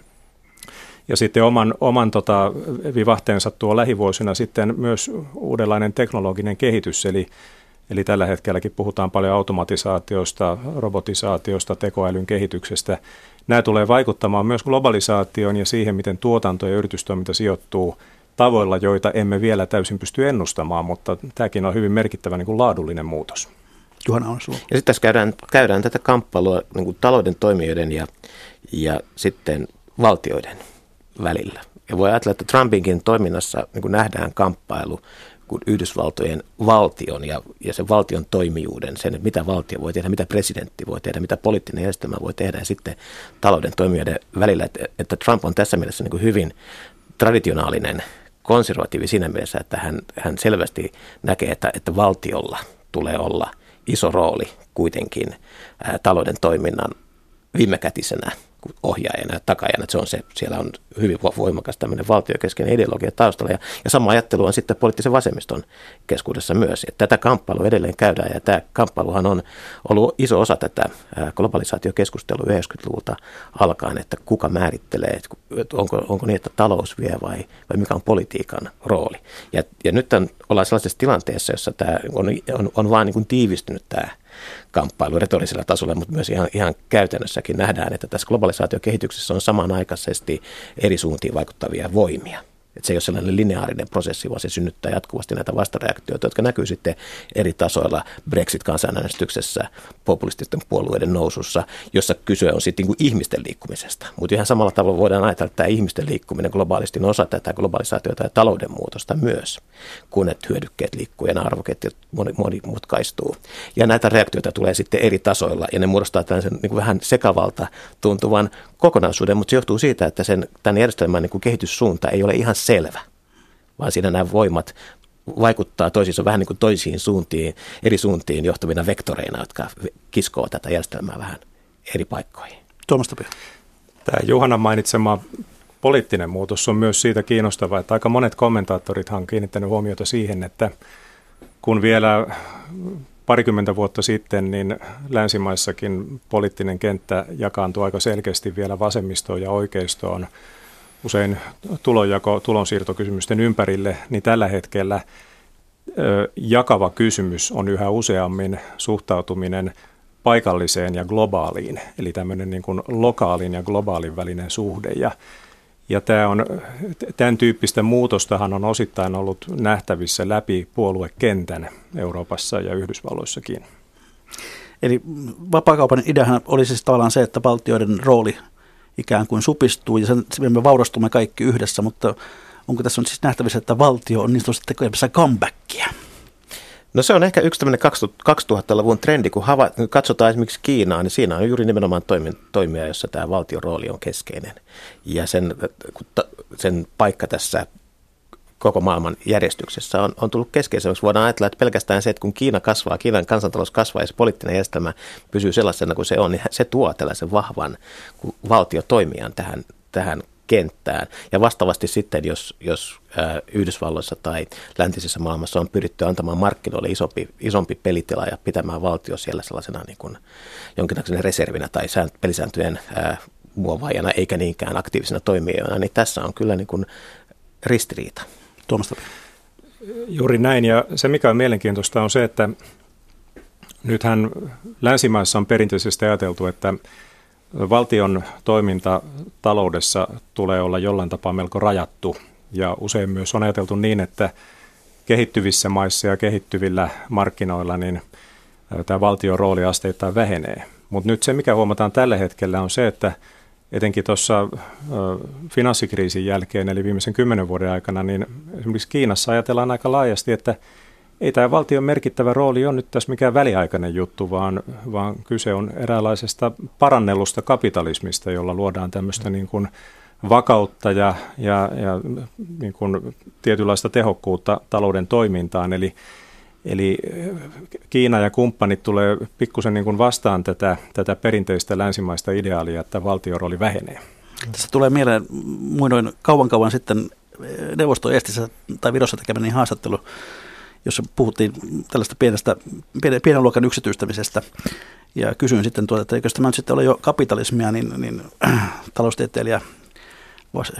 Ja sitten oman, oman tota, vivahteensa tuo lähivuosina sitten myös uudenlainen teknologinen kehitys, eli Eli tällä hetkelläkin puhutaan paljon automatisaatiosta, robotisaatiosta, tekoälyn kehityksestä. Nämä tulee vaikuttamaan myös globalisaatioon ja siihen, miten tuotanto ja yritystoiminta sijoittuu tavoilla, joita emme vielä täysin pysty ennustamaan, mutta tämäkin on hyvin merkittävä niin kuin laadullinen muutos. Juhana on Ja sitten tässä käydään, käydään tätä kamppailua niin kuin talouden toimijoiden ja, ja sitten valtioiden välillä. Ja voi ajatella, että Trumpinkin toiminnassa niin kuin nähdään kamppailu kuin Yhdysvaltojen valtion ja, ja sen valtion toimijuuden, sen, että mitä valtio voi tehdä, mitä presidentti voi tehdä, mitä poliittinen järjestelmä voi tehdä ja sitten talouden toimijoiden välillä. Että, että Trump on tässä mielessä niin kuin hyvin traditionaalinen konservatiivi siinä mielessä, että hän, hän selvästi näkee, että, että valtiolla tulee olla iso rooli kuitenkin ää, talouden toiminnan viimekätisenä ohjaajana ja takajana. Se on se, siellä on hyvin voimakas tämmöinen valtiokeskeinen ideologia taustalla. Ja, ja sama ajattelu on sitten poliittisen vasemmiston keskuudessa myös. Että tätä kamppailua edelleen käydään ja tämä kamppailuhan on ollut iso osa tätä globalisaatiokeskustelua 90-luvulta alkaen, että kuka määrittelee, että onko, onko niin, että talous vie vai, vai mikä on politiikan rooli. Ja, ja nyt on, ollaan sellaisessa tilanteessa, jossa tämä on, on, on vaan niin kuin tiivistynyt tämä kamppailu retorisella tasolla, mutta myös ihan, ihan käytännössäkin nähdään, että tässä globalisaatiokehityksessä on samanaikaisesti eri suuntiin vaikuttavia voimia. Että se ei ole sellainen lineaarinen prosessi, vaan se synnyttää jatkuvasti näitä vastareaktioita, jotka näkyy sitten eri tasoilla Brexit-kansanäänestyksessä, populististen puolueiden nousussa, jossa kyse on sitten niin ihmisten liikkumisesta. Mutta ihan samalla tavalla voidaan ajatella, että tämä ihmisten liikkuminen globaalisti on osa tätä globalisaatiota ja talouden muutosta myös, kun että hyödykkeet liikkuu ja arvoketjut monimutkaistuu. Ja näitä reaktioita tulee sitten eri tasoilla ja ne muodostaa tällaisen niin vähän sekavalta tuntuvan kokonaisuuden, mutta se johtuu siitä, että sen, tämän järjestelmän niin kehityssuunta ei ole ihan selvä, vaan siinä nämä voimat vaikuttaa toisiinsa vähän niin kuin toisiin suuntiin, eri suuntiin johtavina vektoreina, jotka kiskoo tätä järjestelmää vähän eri paikkoihin. Tuomas Tämä Juhana mainitsema poliittinen muutos on myös siitä kiinnostava, että aika monet kommentaattorit on kiinnittänyt huomiota siihen, että kun vielä parikymmentä vuotta sitten, niin länsimaissakin poliittinen kenttä jakaantui aika selkeästi vielä vasemmistoon ja oikeistoon usein tulonjako, tulonsiirtokysymysten ympärille, niin tällä hetkellä jakava kysymys on yhä useammin suhtautuminen paikalliseen ja globaaliin, eli tämmöinen niin kuin lokaalin ja globaalin välinen suhde. Ja ja tämä on, tämän tyyppistä muutostahan on osittain ollut nähtävissä läpi puoluekentän Euroopassa ja Yhdysvalloissakin. Eli vapaakaupan ideahan olisi siis tavallaan se, että valtioiden rooli ikään kuin supistuu ja sen, me vaurastumme kaikki yhdessä, mutta onko tässä on siis nähtävissä, että valtio on niin sanotusti tekemässä comebackia? No se on ehkä yksi tämmöinen 2000-luvun trendi, kun hava, katsotaan esimerkiksi Kiinaa, niin siinä on juuri nimenomaan toimia, jossa tämä valtion rooli on keskeinen. Ja sen, sen paikka tässä koko maailman järjestyksessä on, on tullut keskeisemmäksi. Voidaan ajatella, että pelkästään se, että kun Kiina kasvaa, Kiinan kansantalous kasvaa ja se poliittinen järjestelmä pysyy sellaisena kuin se on, niin se tuo tällaisen vahvan valtiotoimijan tähän, tähän kenttään. Ja vastaavasti sitten, jos, jos Yhdysvalloissa tai läntisessä maailmassa on pyritty antamaan markkinoille isompi, isompi pelitila ja pitämään valtio siellä sellaisena niin kuin jonkinlaisena reservinä tai pelisääntöjen ää, muovaajana eikä niinkään aktiivisena toimijana, niin tässä on kyllä niin kuin ristiriita. Tuomasta. Juuri näin, ja se mikä on mielenkiintoista on se, että nythän länsimaissa on perinteisesti ajateltu, että valtion toiminta taloudessa tulee olla jollain tapaa melko rajattu ja usein myös on ajateltu niin, että kehittyvissä maissa ja kehittyvillä markkinoilla niin tämä valtion rooli asteittain vähenee. Mutta nyt se, mikä huomataan tällä hetkellä on se, että, etenkin tuossa finanssikriisin jälkeen, eli viimeisen kymmenen vuoden aikana, niin esimerkiksi Kiinassa ajatellaan aika laajasti, että ei tämä valtion merkittävä rooli ole nyt tässä mikään väliaikainen juttu, vaan, vaan kyse on eräänlaisesta parannellusta kapitalismista, jolla luodaan tämmöistä niin kuin vakautta ja, ja, ja niin kuin tietynlaista tehokkuutta talouden toimintaan. Eli, eli Kiina ja kumppanit tulee pikkusen niin vastaan tätä, tätä perinteistä länsimaista ideaalia, että valtion rooli vähenee. Tässä tulee mieleen muinoin kauan kauan sitten neuvostoestissä tai Virossa tekemäni haastattelu, jossa puhuttiin tällaista pienestä, pienen, pienen luokan yksityistämisestä. Ja kysyin sitten, tuota, että eikö tämä nyt sitten ole jo kapitalismia, niin, niin taloustieteilijä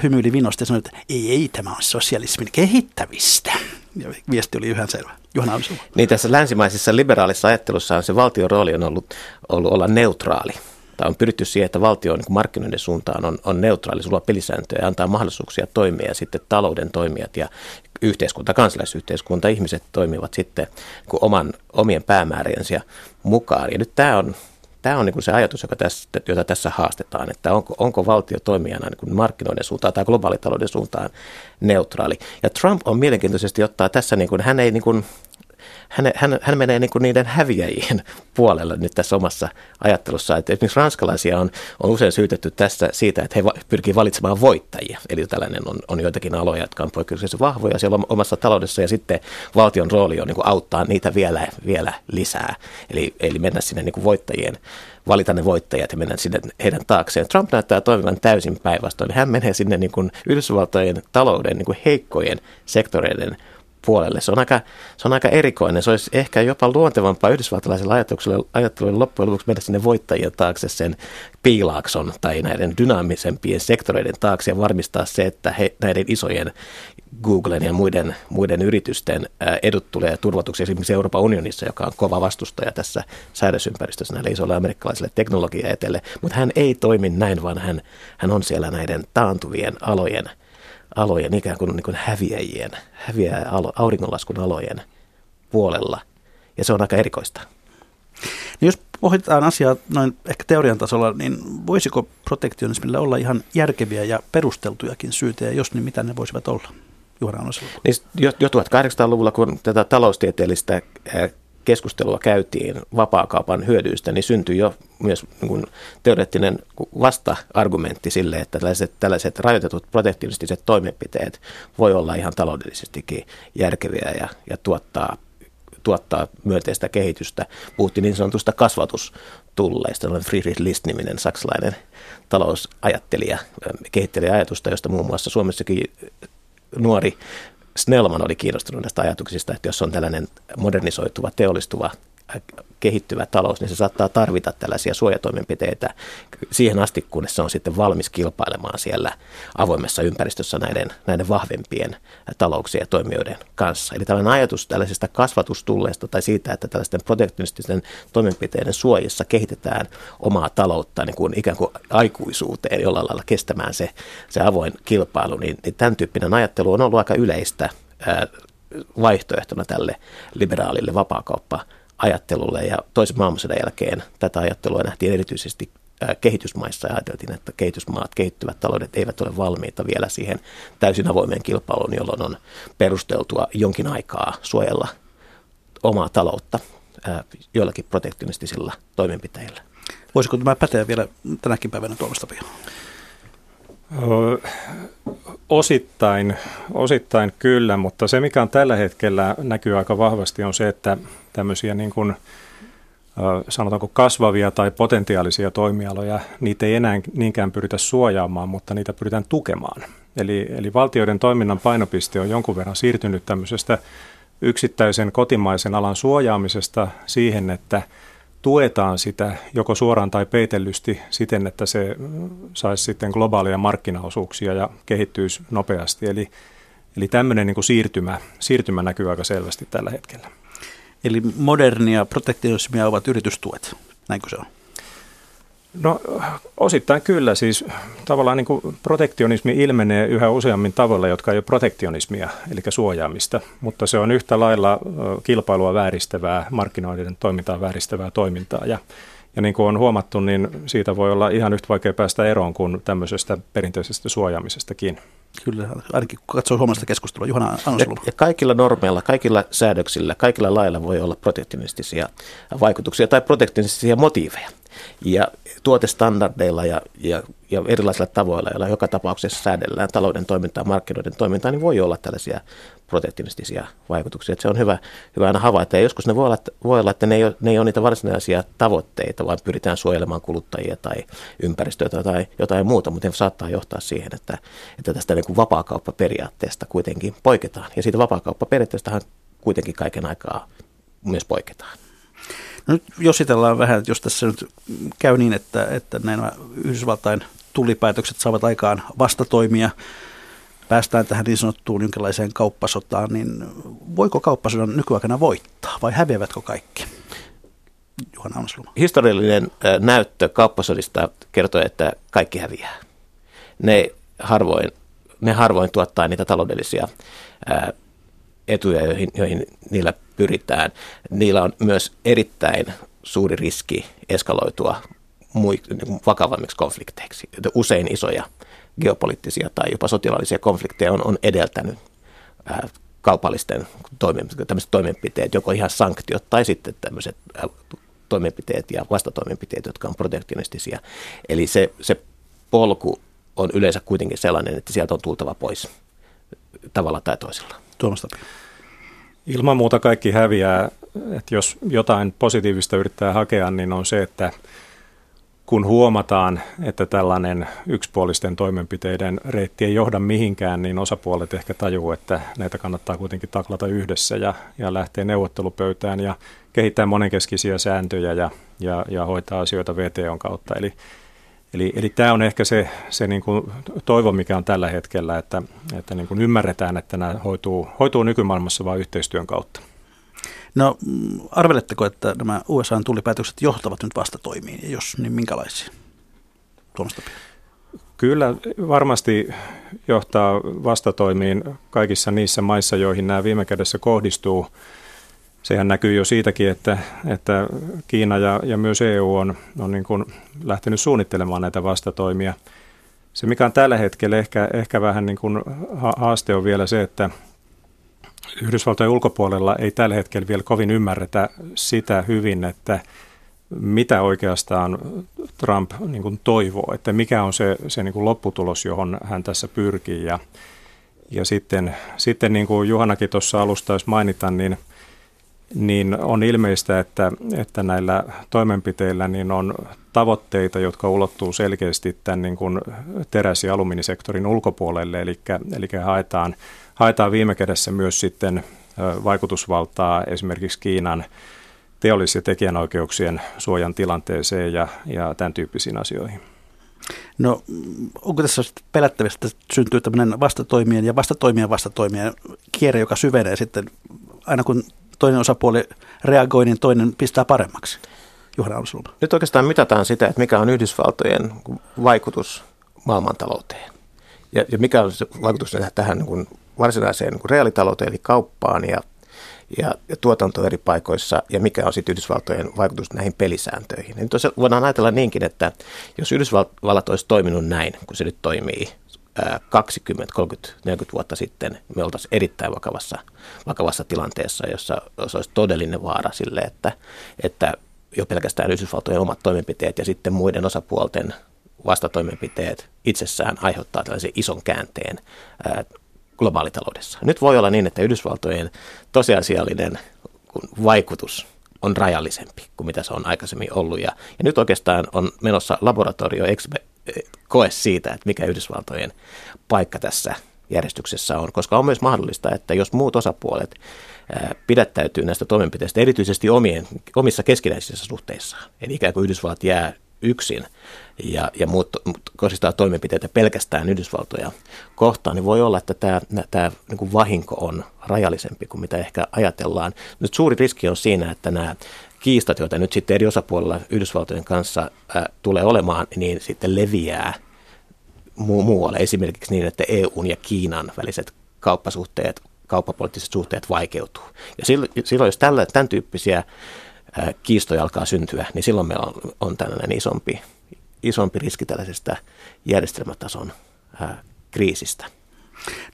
hymyili vinosti ja sanoi, että ei, ei, tämä on sosialismin kehittämistä. Ja viesti oli yhä selvä. Juhana Niin tässä länsimaisessa liberaalissa ajattelussa on se valtion rooli on ollut, ollut olla neutraali. Tai on pyritty siihen, että valtio niin markkinoiden suuntaan on, on neutraali, sulla pelisääntöjä ja antaa mahdollisuuksia toimia ja sitten talouden toimijat ja yhteiskunta, kansalaisyhteiskunta, ihmiset toimivat sitten niin oman, omien päämääriensä mukaan. Ja nyt tämä on Tämä on niin kuin se ajatus, joka tässä, jota tässä haastetaan, että onko, onko valtio toimijana niin markkinoiden suuntaan tai globaalitalouden suuntaan neutraali. Ja Trump on mielenkiintoisesti ottaa tässä, niin kuin, hän ei niin kuin, hän, hän, hän menee niin kuin niiden häviäjien puolelle nyt tässä omassa ajattelussa. Että esimerkiksi ranskalaisia on, on usein syytetty tässä siitä, että he pyrkivät valitsemaan voittajia. Eli tällainen on, on joitakin aloja, jotka on poikkeuksellisen vahvoja siellä omassa taloudessa ja sitten valtion rooli on niin kuin auttaa niitä vielä, vielä lisää. Eli, eli mennä sinne niin kuin voittajien valita ne voittajat ja mennä sinne heidän taakseen. Trump näyttää toimivan täysin päinvastoin. Hän menee sinne niin kuin Yhdysvaltojen talouden niin kuin heikkojen sektoreiden puolelle. Se on, aika, se on aika erikoinen. Se olisi ehkä jopa luontevampaa yhdysvaltalaisella ajatuksella, ajattelulla loppujen lopuksi mennä sinne voittajien taakse sen piilaakson tai näiden dynaamisempien sektoreiden taakse ja varmistaa se, että he, näiden isojen Googlen ja muiden, muiden yritysten edut tulee turvatuksi esimerkiksi Euroopan unionissa, joka on kova vastustaja tässä säädösympäristössä näille isoille amerikkalaisille teknologiaetelle. Mutta hän ei toimi näin, vaan hän, hän on siellä näiden taantuvien alojen – alojen, ikään kuin, niin kuin häviäjien, häviää auringonlaskun alojen puolella. Ja se on aika erikoista. Niin jos pohditaan asiaa noin ehkä teorian tasolla, niin voisiko protektionismilla olla ihan järkeviä ja perusteltujakin syitä, ja jos niin mitä ne voisivat olla? Juhana Niin jo, jo 1800-luvulla, kun tätä taloustieteellistä keskustelua käytiin vapaakaupan hyödyistä, niin syntyi jo myös niin kuin teoreettinen vasta-argumentti sille, että tällaiset, tällaiset rajoitetut protektionistiset toimenpiteet voi olla ihan taloudellisestikin järkeviä ja, ja tuottaa, tuottaa myönteistä kehitystä. Puhuttiin niin sanotusta kasvatustulleista, Friedrich List-niminen saksalainen talousajattelija kehitteli ajatusta, josta muun muassa Suomessakin nuori Snellman oli kiinnostunut näistä ajatuksista, että jos on tällainen modernisoituva, teollistuva kehittyvä talous, niin se saattaa tarvita tällaisia suojatoimenpiteitä siihen asti, kunnes se on sitten valmis kilpailemaan siellä avoimessa ympäristössä näiden, näiden vahvempien talouksien ja toimijoiden kanssa. Eli tällainen ajatus tällaisesta kasvatustulleesta tai siitä, että tällaisten protektionististen toimenpiteiden suojissa kehitetään omaa taloutta niin kuin ikään kuin aikuisuuteen jollain lailla kestämään se, se avoin kilpailu, niin, niin tämän tyyppinen ajattelu on ollut aika yleistä vaihtoehtona tälle liberaalille vapaakauppa ajattelulle ja toisen maailmansodan jälkeen tätä ajattelua nähtiin erityisesti kehitysmaissa ja ajateltiin, että kehitysmaat, kehittyvät taloudet eivät ole valmiita vielä siihen täysin avoimeen kilpailuun, jolloin on perusteltua jonkin aikaa suojella omaa taloutta joillakin protektionistisilla toimenpiteillä. Voisiko tämä päteä vielä tänäkin päivänä Tuomas Osittain, osittain kyllä, mutta se mikä on tällä hetkellä näkyy aika vahvasti on se, että tämmöisiä niin kuin, sanotaanko kasvavia tai potentiaalisia toimialoja, niitä ei enää niinkään pyritä suojaamaan, mutta niitä pyritään tukemaan. Eli, eli valtioiden toiminnan painopiste on jonkun verran siirtynyt tämmöisestä yksittäisen kotimaisen alan suojaamisesta siihen, että – tuetaan sitä joko suoraan tai peitellysti siten, että se saisi sitten globaalia markkinaosuuksia ja kehittyisi nopeasti. Eli, eli tämmöinen niin kuin siirtymä, siirtymä näkyy aika selvästi tällä hetkellä. Eli modernia protektionismia ovat yritystuet, näinkö se on? No osittain kyllä, siis tavallaan niin kuin protektionismi ilmenee yhä useammin tavoilla, jotka ei ole protektionismia, eli suojaamista, mutta se on yhtä lailla kilpailua vääristävää, markkinoiden toimintaa vääristävää toimintaa ja, Ja niin kuin on huomattu, niin siitä voi olla ihan yhtä vaikea päästä eroon kuin tämmöisestä perinteisestä suojaamisestakin. Kyllä, ainakin kun katsoo suomalaista keskustelua. Juhana ja, ja kaikilla normeilla, kaikilla säädöksillä, kaikilla lailla voi olla protektionistisia vaikutuksia tai protektionistisia motiiveja. Ja tuotestandardeilla ja, ja, ja erilaisilla tavoilla, joilla joka tapauksessa säädellään talouden toimintaa, markkinoiden toimintaa, niin voi olla tällaisia protektionistisia vaikutuksia. Että se on hyvä, hyvä aina havaita. Ja joskus ne voi olla, voi olla, että ne ei, ole, ne ei ole niitä varsinaisia tavoitteita, vaan pyritään suojelemaan kuluttajia tai ympäristöä tai jotain muuta, mutta ne saattaa johtaa siihen, että, että tästä niin vapaakauppaperiaatteesta kuitenkin poiketaan. Ja siitä vapaakauppaperiaatteestahan kuitenkin kaiken aikaa myös poiketaan. No nyt jositellaan vähän, että jos tässä nyt käy niin, että, että nämä Yhdysvaltain tulipäätökset saavat aikaan vastatoimia, päästään tähän niin sanottuun jonkinlaiseen kauppasotaan, niin voiko kauppasodan nykyaikana voittaa vai häviävätkö kaikki? Juhana Amsluma. Historiallinen näyttö kauppasodista kertoo, että kaikki häviää. Ne harvoin, ne harvoin tuottaa niitä taloudellisia etuja, joihin, joihin niillä pyritään. Niillä on myös erittäin suuri riski eskaloitua niin vakavammiksi konflikteiksi. Usein isoja geopoliittisia tai jopa sotilaallisia konflikteja on, on edeltänyt ää, kaupallisten toimenpiteet, joko ihan sanktiot tai sitten tämmöiset ää, toimenpiteet ja vastatoimenpiteet, jotka on protektionistisia. Eli se, se polku on yleensä kuitenkin sellainen, että sieltä on tultava pois tavalla tai toisella. Tuomas Ilman muuta kaikki häviää. Että jos jotain positiivista yrittää hakea, niin on se, että kun huomataan, että tällainen yksipuolisten toimenpiteiden reitti ei johda mihinkään, niin osapuolet ehkä tajuu, että näitä kannattaa kuitenkin taklata yhdessä ja, ja lähteä neuvottelupöytään ja kehittää monenkeskisiä sääntöjä ja, ja, ja hoitaa asioita VTOn kautta. Eli, eli, eli tämä on ehkä se, se niin kuin toivo, mikä on tällä hetkellä, että, että niin kuin ymmärretään, että nämä hoituu, hoituu nykymaailmassa vain yhteistyön kautta. No arveletteko, että nämä USAn tulipäätökset johtavat nyt vastatoimiin, ja jos, niin minkälaisiin? Tuomas Kyllä varmasti johtaa vastatoimiin kaikissa niissä maissa, joihin nämä viime kädessä kohdistuu. Sehän näkyy jo siitäkin, että, että Kiina ja, ja myös EU on, on niin kuin lähtenyt suunnittelemaan näitä vastatoimia. Se, mikä on tällä hetkellä ehkä, ehkä vähän niin kuin haaste on vielä se, että Yhdysvaltojen ulkopuolella ei tällä hetkellä vielä kovin ymmärretä sitä hyvin, että mitä oikeastaan Trump niin kuin toivoo, että mikä on se, se niin kuin lopputulos, johon hän tässä pyrkii. Ja, ja sitten, sitten niin kuin Juhanakin tuossa alusta mainita, niin, niin on ilmeistä, että, että näillä toimenpiteillä niin on tavoitteita, jotka ulottuu selkeästi tämän niin kuin teräs- ja alumiinisektorin ulkopuolelle, eli, eli haetaan – haetaan viime kädessä myös sitten vaikutusvaltaa esimerkiksi Kiinan teollis- ja tekijänoikeuksien suojan tilanteeseen ja, ja tämän tyyppisiin asioihin. No onko tässä pelättävistä, että syntyy tämmöinen vastatoimien ja vastatoimien vastatoimien kierre, joka syvenee sitten aina kun toinen osapuoli reagoi, niin toinen pistää paremmaksi? Juhana Almslund. Nyt oikeastaan mitataan sitä, että mikä on Yhdysvaltojen vaikutus maailmantalouteen. Ja, ja mikä on se vaikutus tähän niin kuin varsinaiseen niin reaalitalouteen eli kauppaan ja, ja, ja tuotanto eri paikoissa ja mikä on sitten Yhdysvaltojen vaikutus näihin pelisääntöihin. Ja nyt voidaan ajatella niinkin, että jos Yhdysvallat olisi toiminut näin, kun se nyt toimii 20, 30, 40 vuotta sitten, me oltaisiin erittäin vakavassa, vakavassa tilanteessa, jossa olisi todellinen vaara sille, että, että jo pelkästään Yhdysvaltojen omat toimenpiteet ja sitten muiden osapuolten vastatoimenpiteet itsessään aiheuttaa tällaisen ison käänteen globaalitaloudessa. Nyt voi olla niin, että Yhdysvaltojen tosiasiallinen vaikutus on rajallisempi kuin mitä se on aikaisemmin ollut. Ja, ja nyt oikeastaan on menossa laboratorio koe siitä, että mikä Yhdysvaltojen paikka tässä järjestyksessä on, koska on myös mahdollista, että jos muut osapuolet pidättäytyy näistä toimenpiteistä, erityisesti omien, omissa keskinäisissä suhteissaan, eli ikään kuin Yhdysvallat jää yksin ja, ja muut, kohdistaa toimenpiteitä pelkästään Yhdysvaltoja kohtaan, niin voi olla, että tämä, tämä niin kuin vahinko on rajallisempi kuin mitä ehkä ajatellaan. Nyt suuri riski on siinä, että nämä kiistat, joita nyt sitten eri osapuolilla Yhdysvaltojen kanssa ää, tulee olemaan, niin sitten leviää mu- muualle. Esimerkiksi niin, että EUn ja Kiinan väliset kauppasuhteet, kauppapoliittiset suhteet vaikeutuu. Ja silloin, jos tällä, tämän tyyppisiä kiistoja alkaa syntyä, niin silloin meillä on, on tällainen isompi, isompi riski tällaisesta järjestelmätason kriisistä.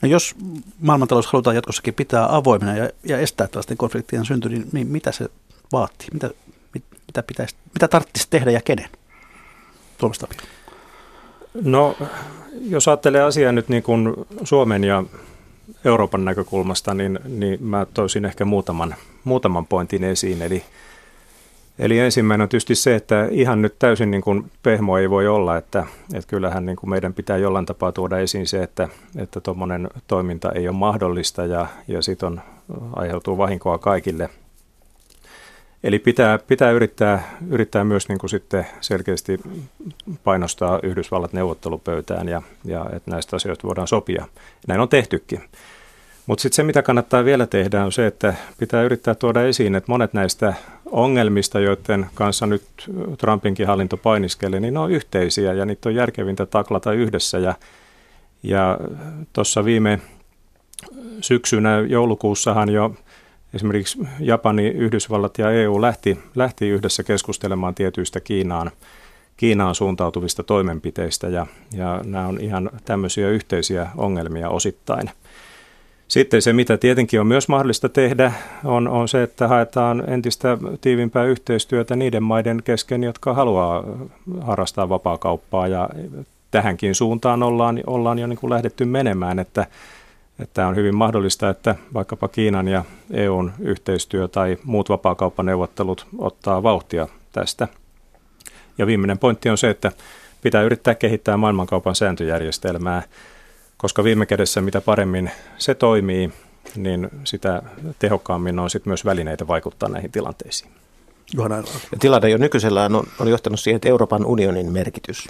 No jos maailmantalous halutaan jatkossakin pitää avoimena ja, ja estää tällaisten konfliktien synty, niin, niin mitä se vaatii? Mitä, mit, mitä, pitäisi, mitä tarvitsisi tehdä ja kenen? Tuomas No, jos ajattelee asiaa nyt niin kuin Suomen ja Euroopan näkökulmasta, niin, niin mä toisin ehkä muutaman, muutaman pointin esiin. Eli, eli ensimmäinen on tietysti se, että ihan nyt täysin niin kuin pehmo ei voi olla, että, että kyllähän niin kuin meidän pitää jollain tapaa tuoda esiin se, että että toiminta ei ole mahdollista ja, ja sitten aiheutuu vahinkoa kaikille – Eli pitää, pitää yrittää, yrittää myös niin kuin sitten selkeästi painostaa Yhdysvallat neuvottelupöytään ja, ja että näistä asioista voidaan sopia. Näin on tehtykin. Mutta sitten se, mitä kannattaa vielä tehdä, on se, että pitää yrittää tuoda esiin, että monet näistä ongelmista, joiden kanssa nyt Trumpinkin hallinto painiskelee, niin ne on yhteisiä ja niitä on järkevintä taklata yhdessä. Ja, ja tuossa viime syksynä joulukuussahan jo esimerkiksi Japani, Yhdysvallat ja EU lähti, lähti yhdessä keskustelemaan tietyistä Kiinaan, Kiinaan suuntautuvista toimenpiteistä ja, ja nämä on ihan tämmöisiä yhteisiä ongelmia osittain. Sitten se, mitä tietenkin on myös mahdollista tehdä, on, on se, että haetaan entistä tiivimpää yhteistyötä niiden maiden kesken, jotka haluaa harrastaa vapaakauppaa ja tähänkin suuntaan ollaan, ollaan jo niin kuin lähdetty menemään, että että on hyvin mahdollista, että vaikkapa Kiinan ja EUn yhteistyö tai muut vapaakauppaneuvottelut ottaa vauhtia tästä. Ja viimeinen pointti on se, että pitää yrittää kehittää maailmankaupan sääntöjärjestelmää, koska viime kädessä mitä paremmin se toimii, niin sitä tehokkaammin on sitten myös välineitä vaikuttaa näihin tilanteisiin. Tilanne jo nykyisellään on, on johtanut siihen, että Euroopan unionin merkitys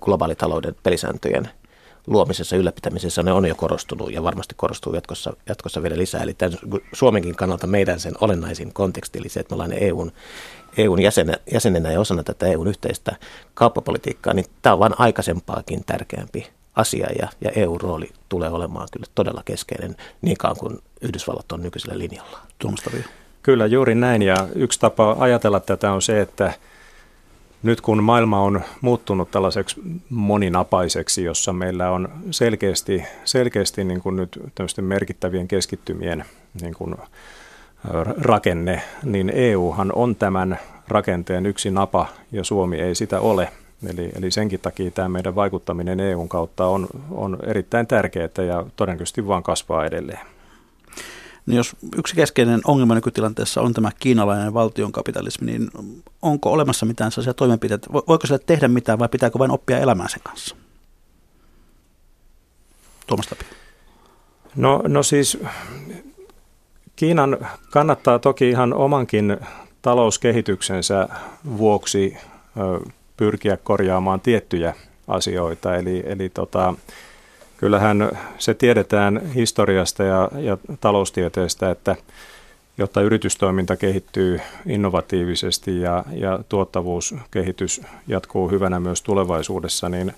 globaalitalouden pelisääntöjen – luomisessa, ylläpitämisessä ne on jo korostunut ja varmasti korostuu jatkossa, jatkossa vielä lisää. Eli tämän Suomenkin kannalta meidän sen olennaisin konteksti, eli se, että me ollaan EUn, EUn jäsenä, jäsenenä ja osana tätä EUn yhteistä kauppapolitiikkaa, niin tämä on vain aikaisempaakin tärkeämpi asia ja, ja EU-rooli tulee olemaan kyllä todella keskeinen niin kauan kuin Yhdysvallat on nykyisellä linjalla. Tuomas Kyllä, juuri näin. Ja yksi tapa ajatella tätä on se, että nyt kun maailma on muuttunut tällaiseksi moninapaiseksi, jossa meillä on selkeästi, selkeästi niin kuin nyt merkittävien keskittymien niin kuin rakenne, niin EUhan on tämän rakenteen yksi napa ja Suomi ei sitä ole. Eli, eli senkin takia tämä meidän vaikuttaminen EUn kautta on, on erittäin tärkeää ja todennäköisesti vaan kasvaa edelleen. Niin jos yksi keskeinen ongelma nykytilanteessa on tämä kiinalainen valtionkapitalismi, niin onko olemassa mitään sellaisia toimenpiteitä? Voiko sille tehdä mitään vai pitääkö vain oppia elämään sen kanssa? Tuomas Tapio. No, no siis Kiinan kannattaa toki ihan omankin talouskehityksensä vuoksi pyrkiä korjaamaan tiettyjä asioita. Eli, eli tota, kyllähän se tiedetään historiasta ja, ja taloustieteestä, että jotta yritystoiminta kehittyy innovatiivisesti ja, ja tuottavuuskehitys jatkuu hyvänä myös tulevaisuudessa, niin,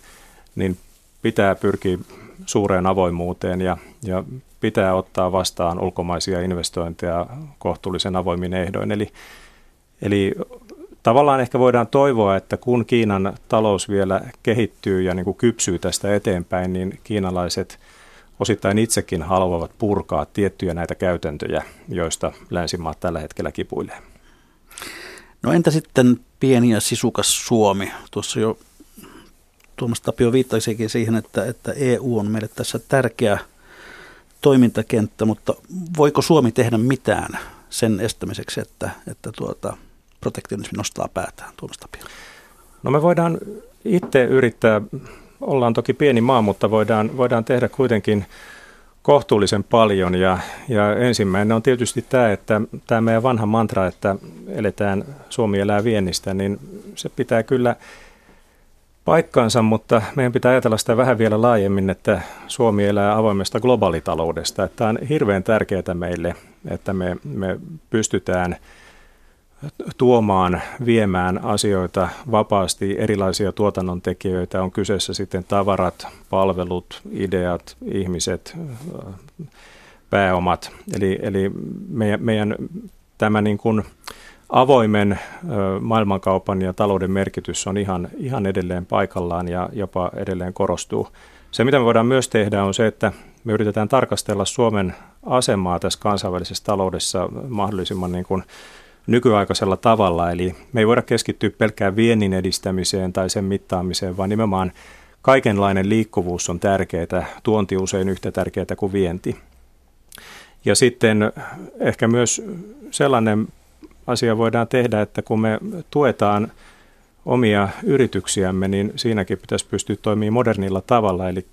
niin pitää pyrkiä suureen avoimuuteen ja, ja pitää ottaa vastaan ulkomaisia investointeja kohtuullisen avoimin ehdoin. Eli, eli tavallaan ehkä voidaan toivoa, että kun Kiinan talous vielä kehittyy ja niin kuin kypsyy tästä eteenpäin, niin kiinalaiset osittain itsekin haluavat purkaa tiettyjä näitä käytäntöjä, joista länsimaat tällä hetkellä kipuilee. No entä sitten pieni ja sisukas Suomi? Tuossa jo Tuomas Tapio viittaisikin siihen, että, että EU on meille tässä tärkeä toimintakenttä, mutta voiko Suomi tehdä mitään sen estämiseksi, että, että tuota, protektionismi nostaa päätään, Tuomas Tapio? No me voidaan itse yrittää, ollaan toki pieni maa, mutta voidaan, voidaan tehdä kuitenkin kohtuullisen paljon ja, ja ensimmäinen on tietysti tämä, että tämä meidän vanha mantra, että eletään, Suomi elää viennistä, niin se pitää kyllä paikkaansa, mutta meidän pitää ajatella sitä vähän vielä laajemmin, että Suomi elää avoimesta globaalitaloudesta. Että tämä on hirveän tärkeää meille, että me, me pystytään – tuomaan, viemään asioita vapaasti, erilaisia tuotannon tekijöitä, on kyseessä sitten tavarat, palvelut, ideat, ihmiset, pääomat. Eli, eli meidän, meidän tämä niin kuin avoimen maailmankaupan ja talouden merkitys on ihan, ihan edelleen paikallaan ja jopa edelleen korostuu. Se, mitä me voidaan myös tehdä, on se, että me yritetään tarkastella Suomen asemaa tässä kansainvälisessä taloudessa mahdollisimman niin kuin nykyaikaisella tavalla. Eli me ei voida keskittyä pelkkään viennin edistämiseen tai sen mittaamiseen, vaan nimenomaan kaikenlainen liikkuvuus on tärkeää, tuonti usein yhtä tärkeää kuin vienti. Ja sitten ehkä myös sellainen asia voidaan tehdä, että kun me tuetaan omia yrityksiämme, niin siinäkin pitäisi pystyä toimimaan modernilla tavalla. Eli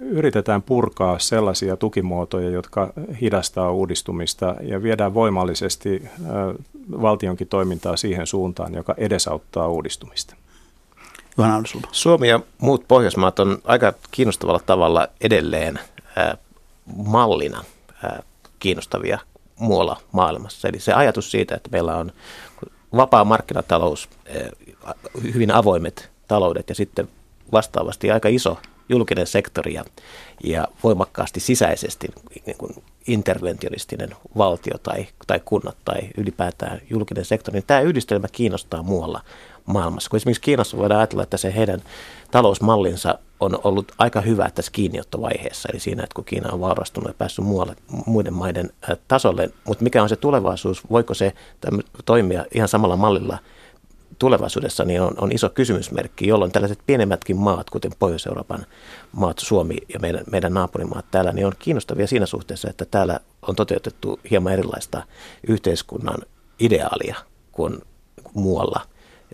yritetään purkaa sellaisia tukimuotoja, jotka hidastaa uudistumista ja viedään voimallisesti valtionkin toimintaa siihen suuntaan, joka edesauttaa uudistumista. Suomi ja muut Pohjoismaat on aika kiinnostavalla tavalla edelleen mallina kiinnostavia muualla maailmassa. Eli se ajatus siitä, että meillä on vapaa markkinatalous, hyvin avoimet taloudet ja sitten vastaavasti aika iso julkinen sektori ja, ja voimakkaasti sisäisesti niin kuin interventionistinen valtio tai, tai kunnat tai ylipäätään julkinen sektori, niin tämä yhdistelmä kiinnostaa muualla maailmassa. Kun esimerkiksi Kiinassa voidaan ajatella, että se heidän talousmallinsa on ollut aika hyvä tässä kiinniottovaiheessa, eli siinä, että kun Kiina on vaurastunut ja päässyt muualle, muiden maiden tasolle, mutta mikä on se tulevaisuus, voiko se toimia ihan samalla mallilla tulevaisuudessa, niin on, on iso kysymysmerkki, jolloin tällaiset pienemmätkin maat, kuten Pohjois-Euroopan maat, Suomi ja meidän, meidän naapurimaat täällä, niin on kiinnostavia siinä suhteessa, että täällä on toteutettu hieman erilaista yhteiskunnan ideaalia kuin muualla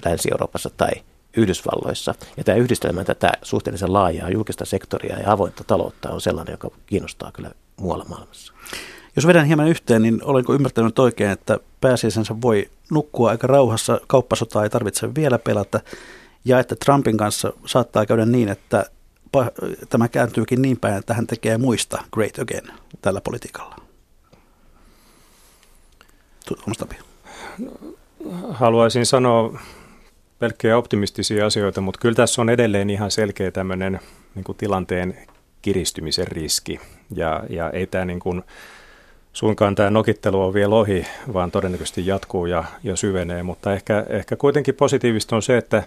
Länsi-Euroopassa tai Yhdysvalloissa. Ja tämä yhdistelmä tätä suhteellisen laajaa julkista sektoria ja avointa taloutta on sellainen, joka kiinnostaa kyllä muualla maailmassa. Jos vedän hieman yhteen, niin olenko ymmärtänyt oikein, että pääsiäisensä voi nukkua aika rauhassa, kauppasotaa ei tarvitse vielä pelata, ja että Trumpin kanssa saattaa käydä niin, että tämä kääntyykin niin päin, että hän tekee muista great again tällä politiikalla. Tuomas Tapio. Haluaisin sanoa pelkkiä optimistisia asioita, mutta kyllä tässä on edelleen ihan selkeä tämmöinen niin tilanteen kiristymisen riski. Ja, ja ei tämä niin kuin, suinkaan tämä nokittelu on vielä ohi, vaan todennäköisesti jatkuu ja, ja syvenee. Mutta ehkä, ehkä kuitenkin positiivista on se, että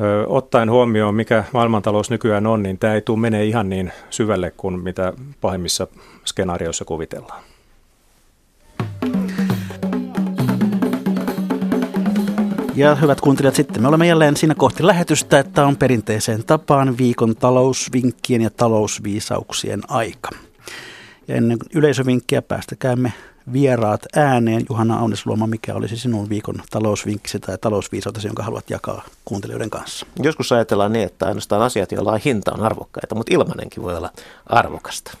ö, ottaen huomioon, mikä maailmantalous nykyään on, niin tämä ei tule menee ihan niin syvälle kuin mitä pahimmissa skenaarioissa kuvitellaan. Ja hyvät kuuntelijat, sitten me olemme jälleen siinä kohti lähetystä, että on perinteiseen tapaan viikon talousvinkkien ja talousviisauksien aika. Ja ennen yleisövinkkiä päästäkäämme vieraat ääneen. Juhana Aunesluoma, mikä olisi sinun viikon talousvinkkisi tai talousviisautesi, jonka haluat jakaa kuuntelijoiden kanssa? Joskus ajatellaan niin, että ainoastaan asiat, joilla on hinta, on arvokkaita, mutta ilmanenkin voi olla arvokasta.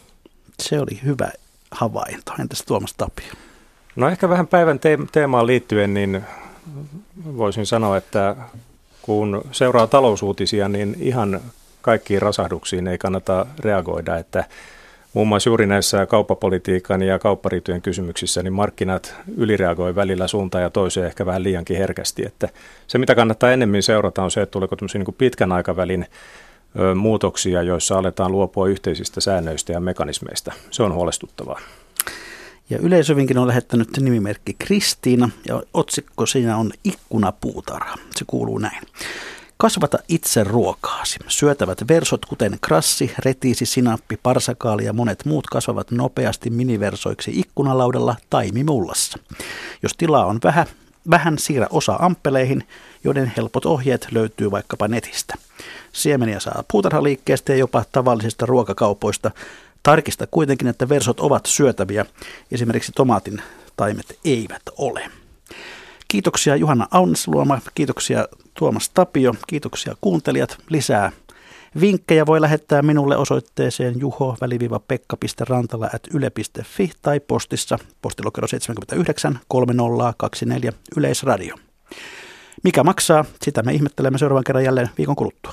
Se oli hyvä havainto. Entäs Tuomas Tapio? No ehkä vähän päivän teemaan liittyen, niin voisin sanoa, että kun seuraa talousuutisia, niin ihan kaikkiin rasahduksiin ei kannata reagoida, että muun muassa juuri näissä kauppapolitiikan ja kauppariitojen kysymyksissä, niin markkinat ylireagoi välillä suuntaan ja toiseen ehkä vähän liiankin herkästi. Että se, mitä kannattaa enemmän seurata, on se, että tuleeko niin pitkän aikavälin muutoksia, joissa aletaan luopua yhteisistä säännöistä ja mekanismeista. Se on huolestuttavaa. Ja yleisövinkin on lähettänyt nimimerkki Kristiina ja otsikko siinä on ikkunapuutarha. Se kuuluu näin. Kasvata itse ruokaasi. Syötävät versot, kuten krassi, retiisi, sinappi, parsakaali ja monet muut kasvavat nopeasti miniversoiksi ikkunalaudalla tai mimullassa. Jos tilaa on vähän, vähän siirrä osa amppeleihin, joiden helpot ohjeet löytyy vaikkapa netistä. Siemeniä saa puutarhaliikkeestä ja jopa tavallisista ruokakaupoista, Tarkista kuitenkin, että versot ovat syötäviä. Esimerkiksi tomaatin taimet eivät ole. Kiitoksia Juhanna Aunesluoma, kiitoksia Tuomas Tapio, kiitoksia kuuntelijat. Lisää vinkkejä voi lähettää minulle osoitteeseen juho-pekka.rantala yle.fi tai postissa postilokero 79 3024 Yleisradio. Mikä maksaa, sitä me ihmettelemme seuraavan kerran jälleen viikon kuluttua.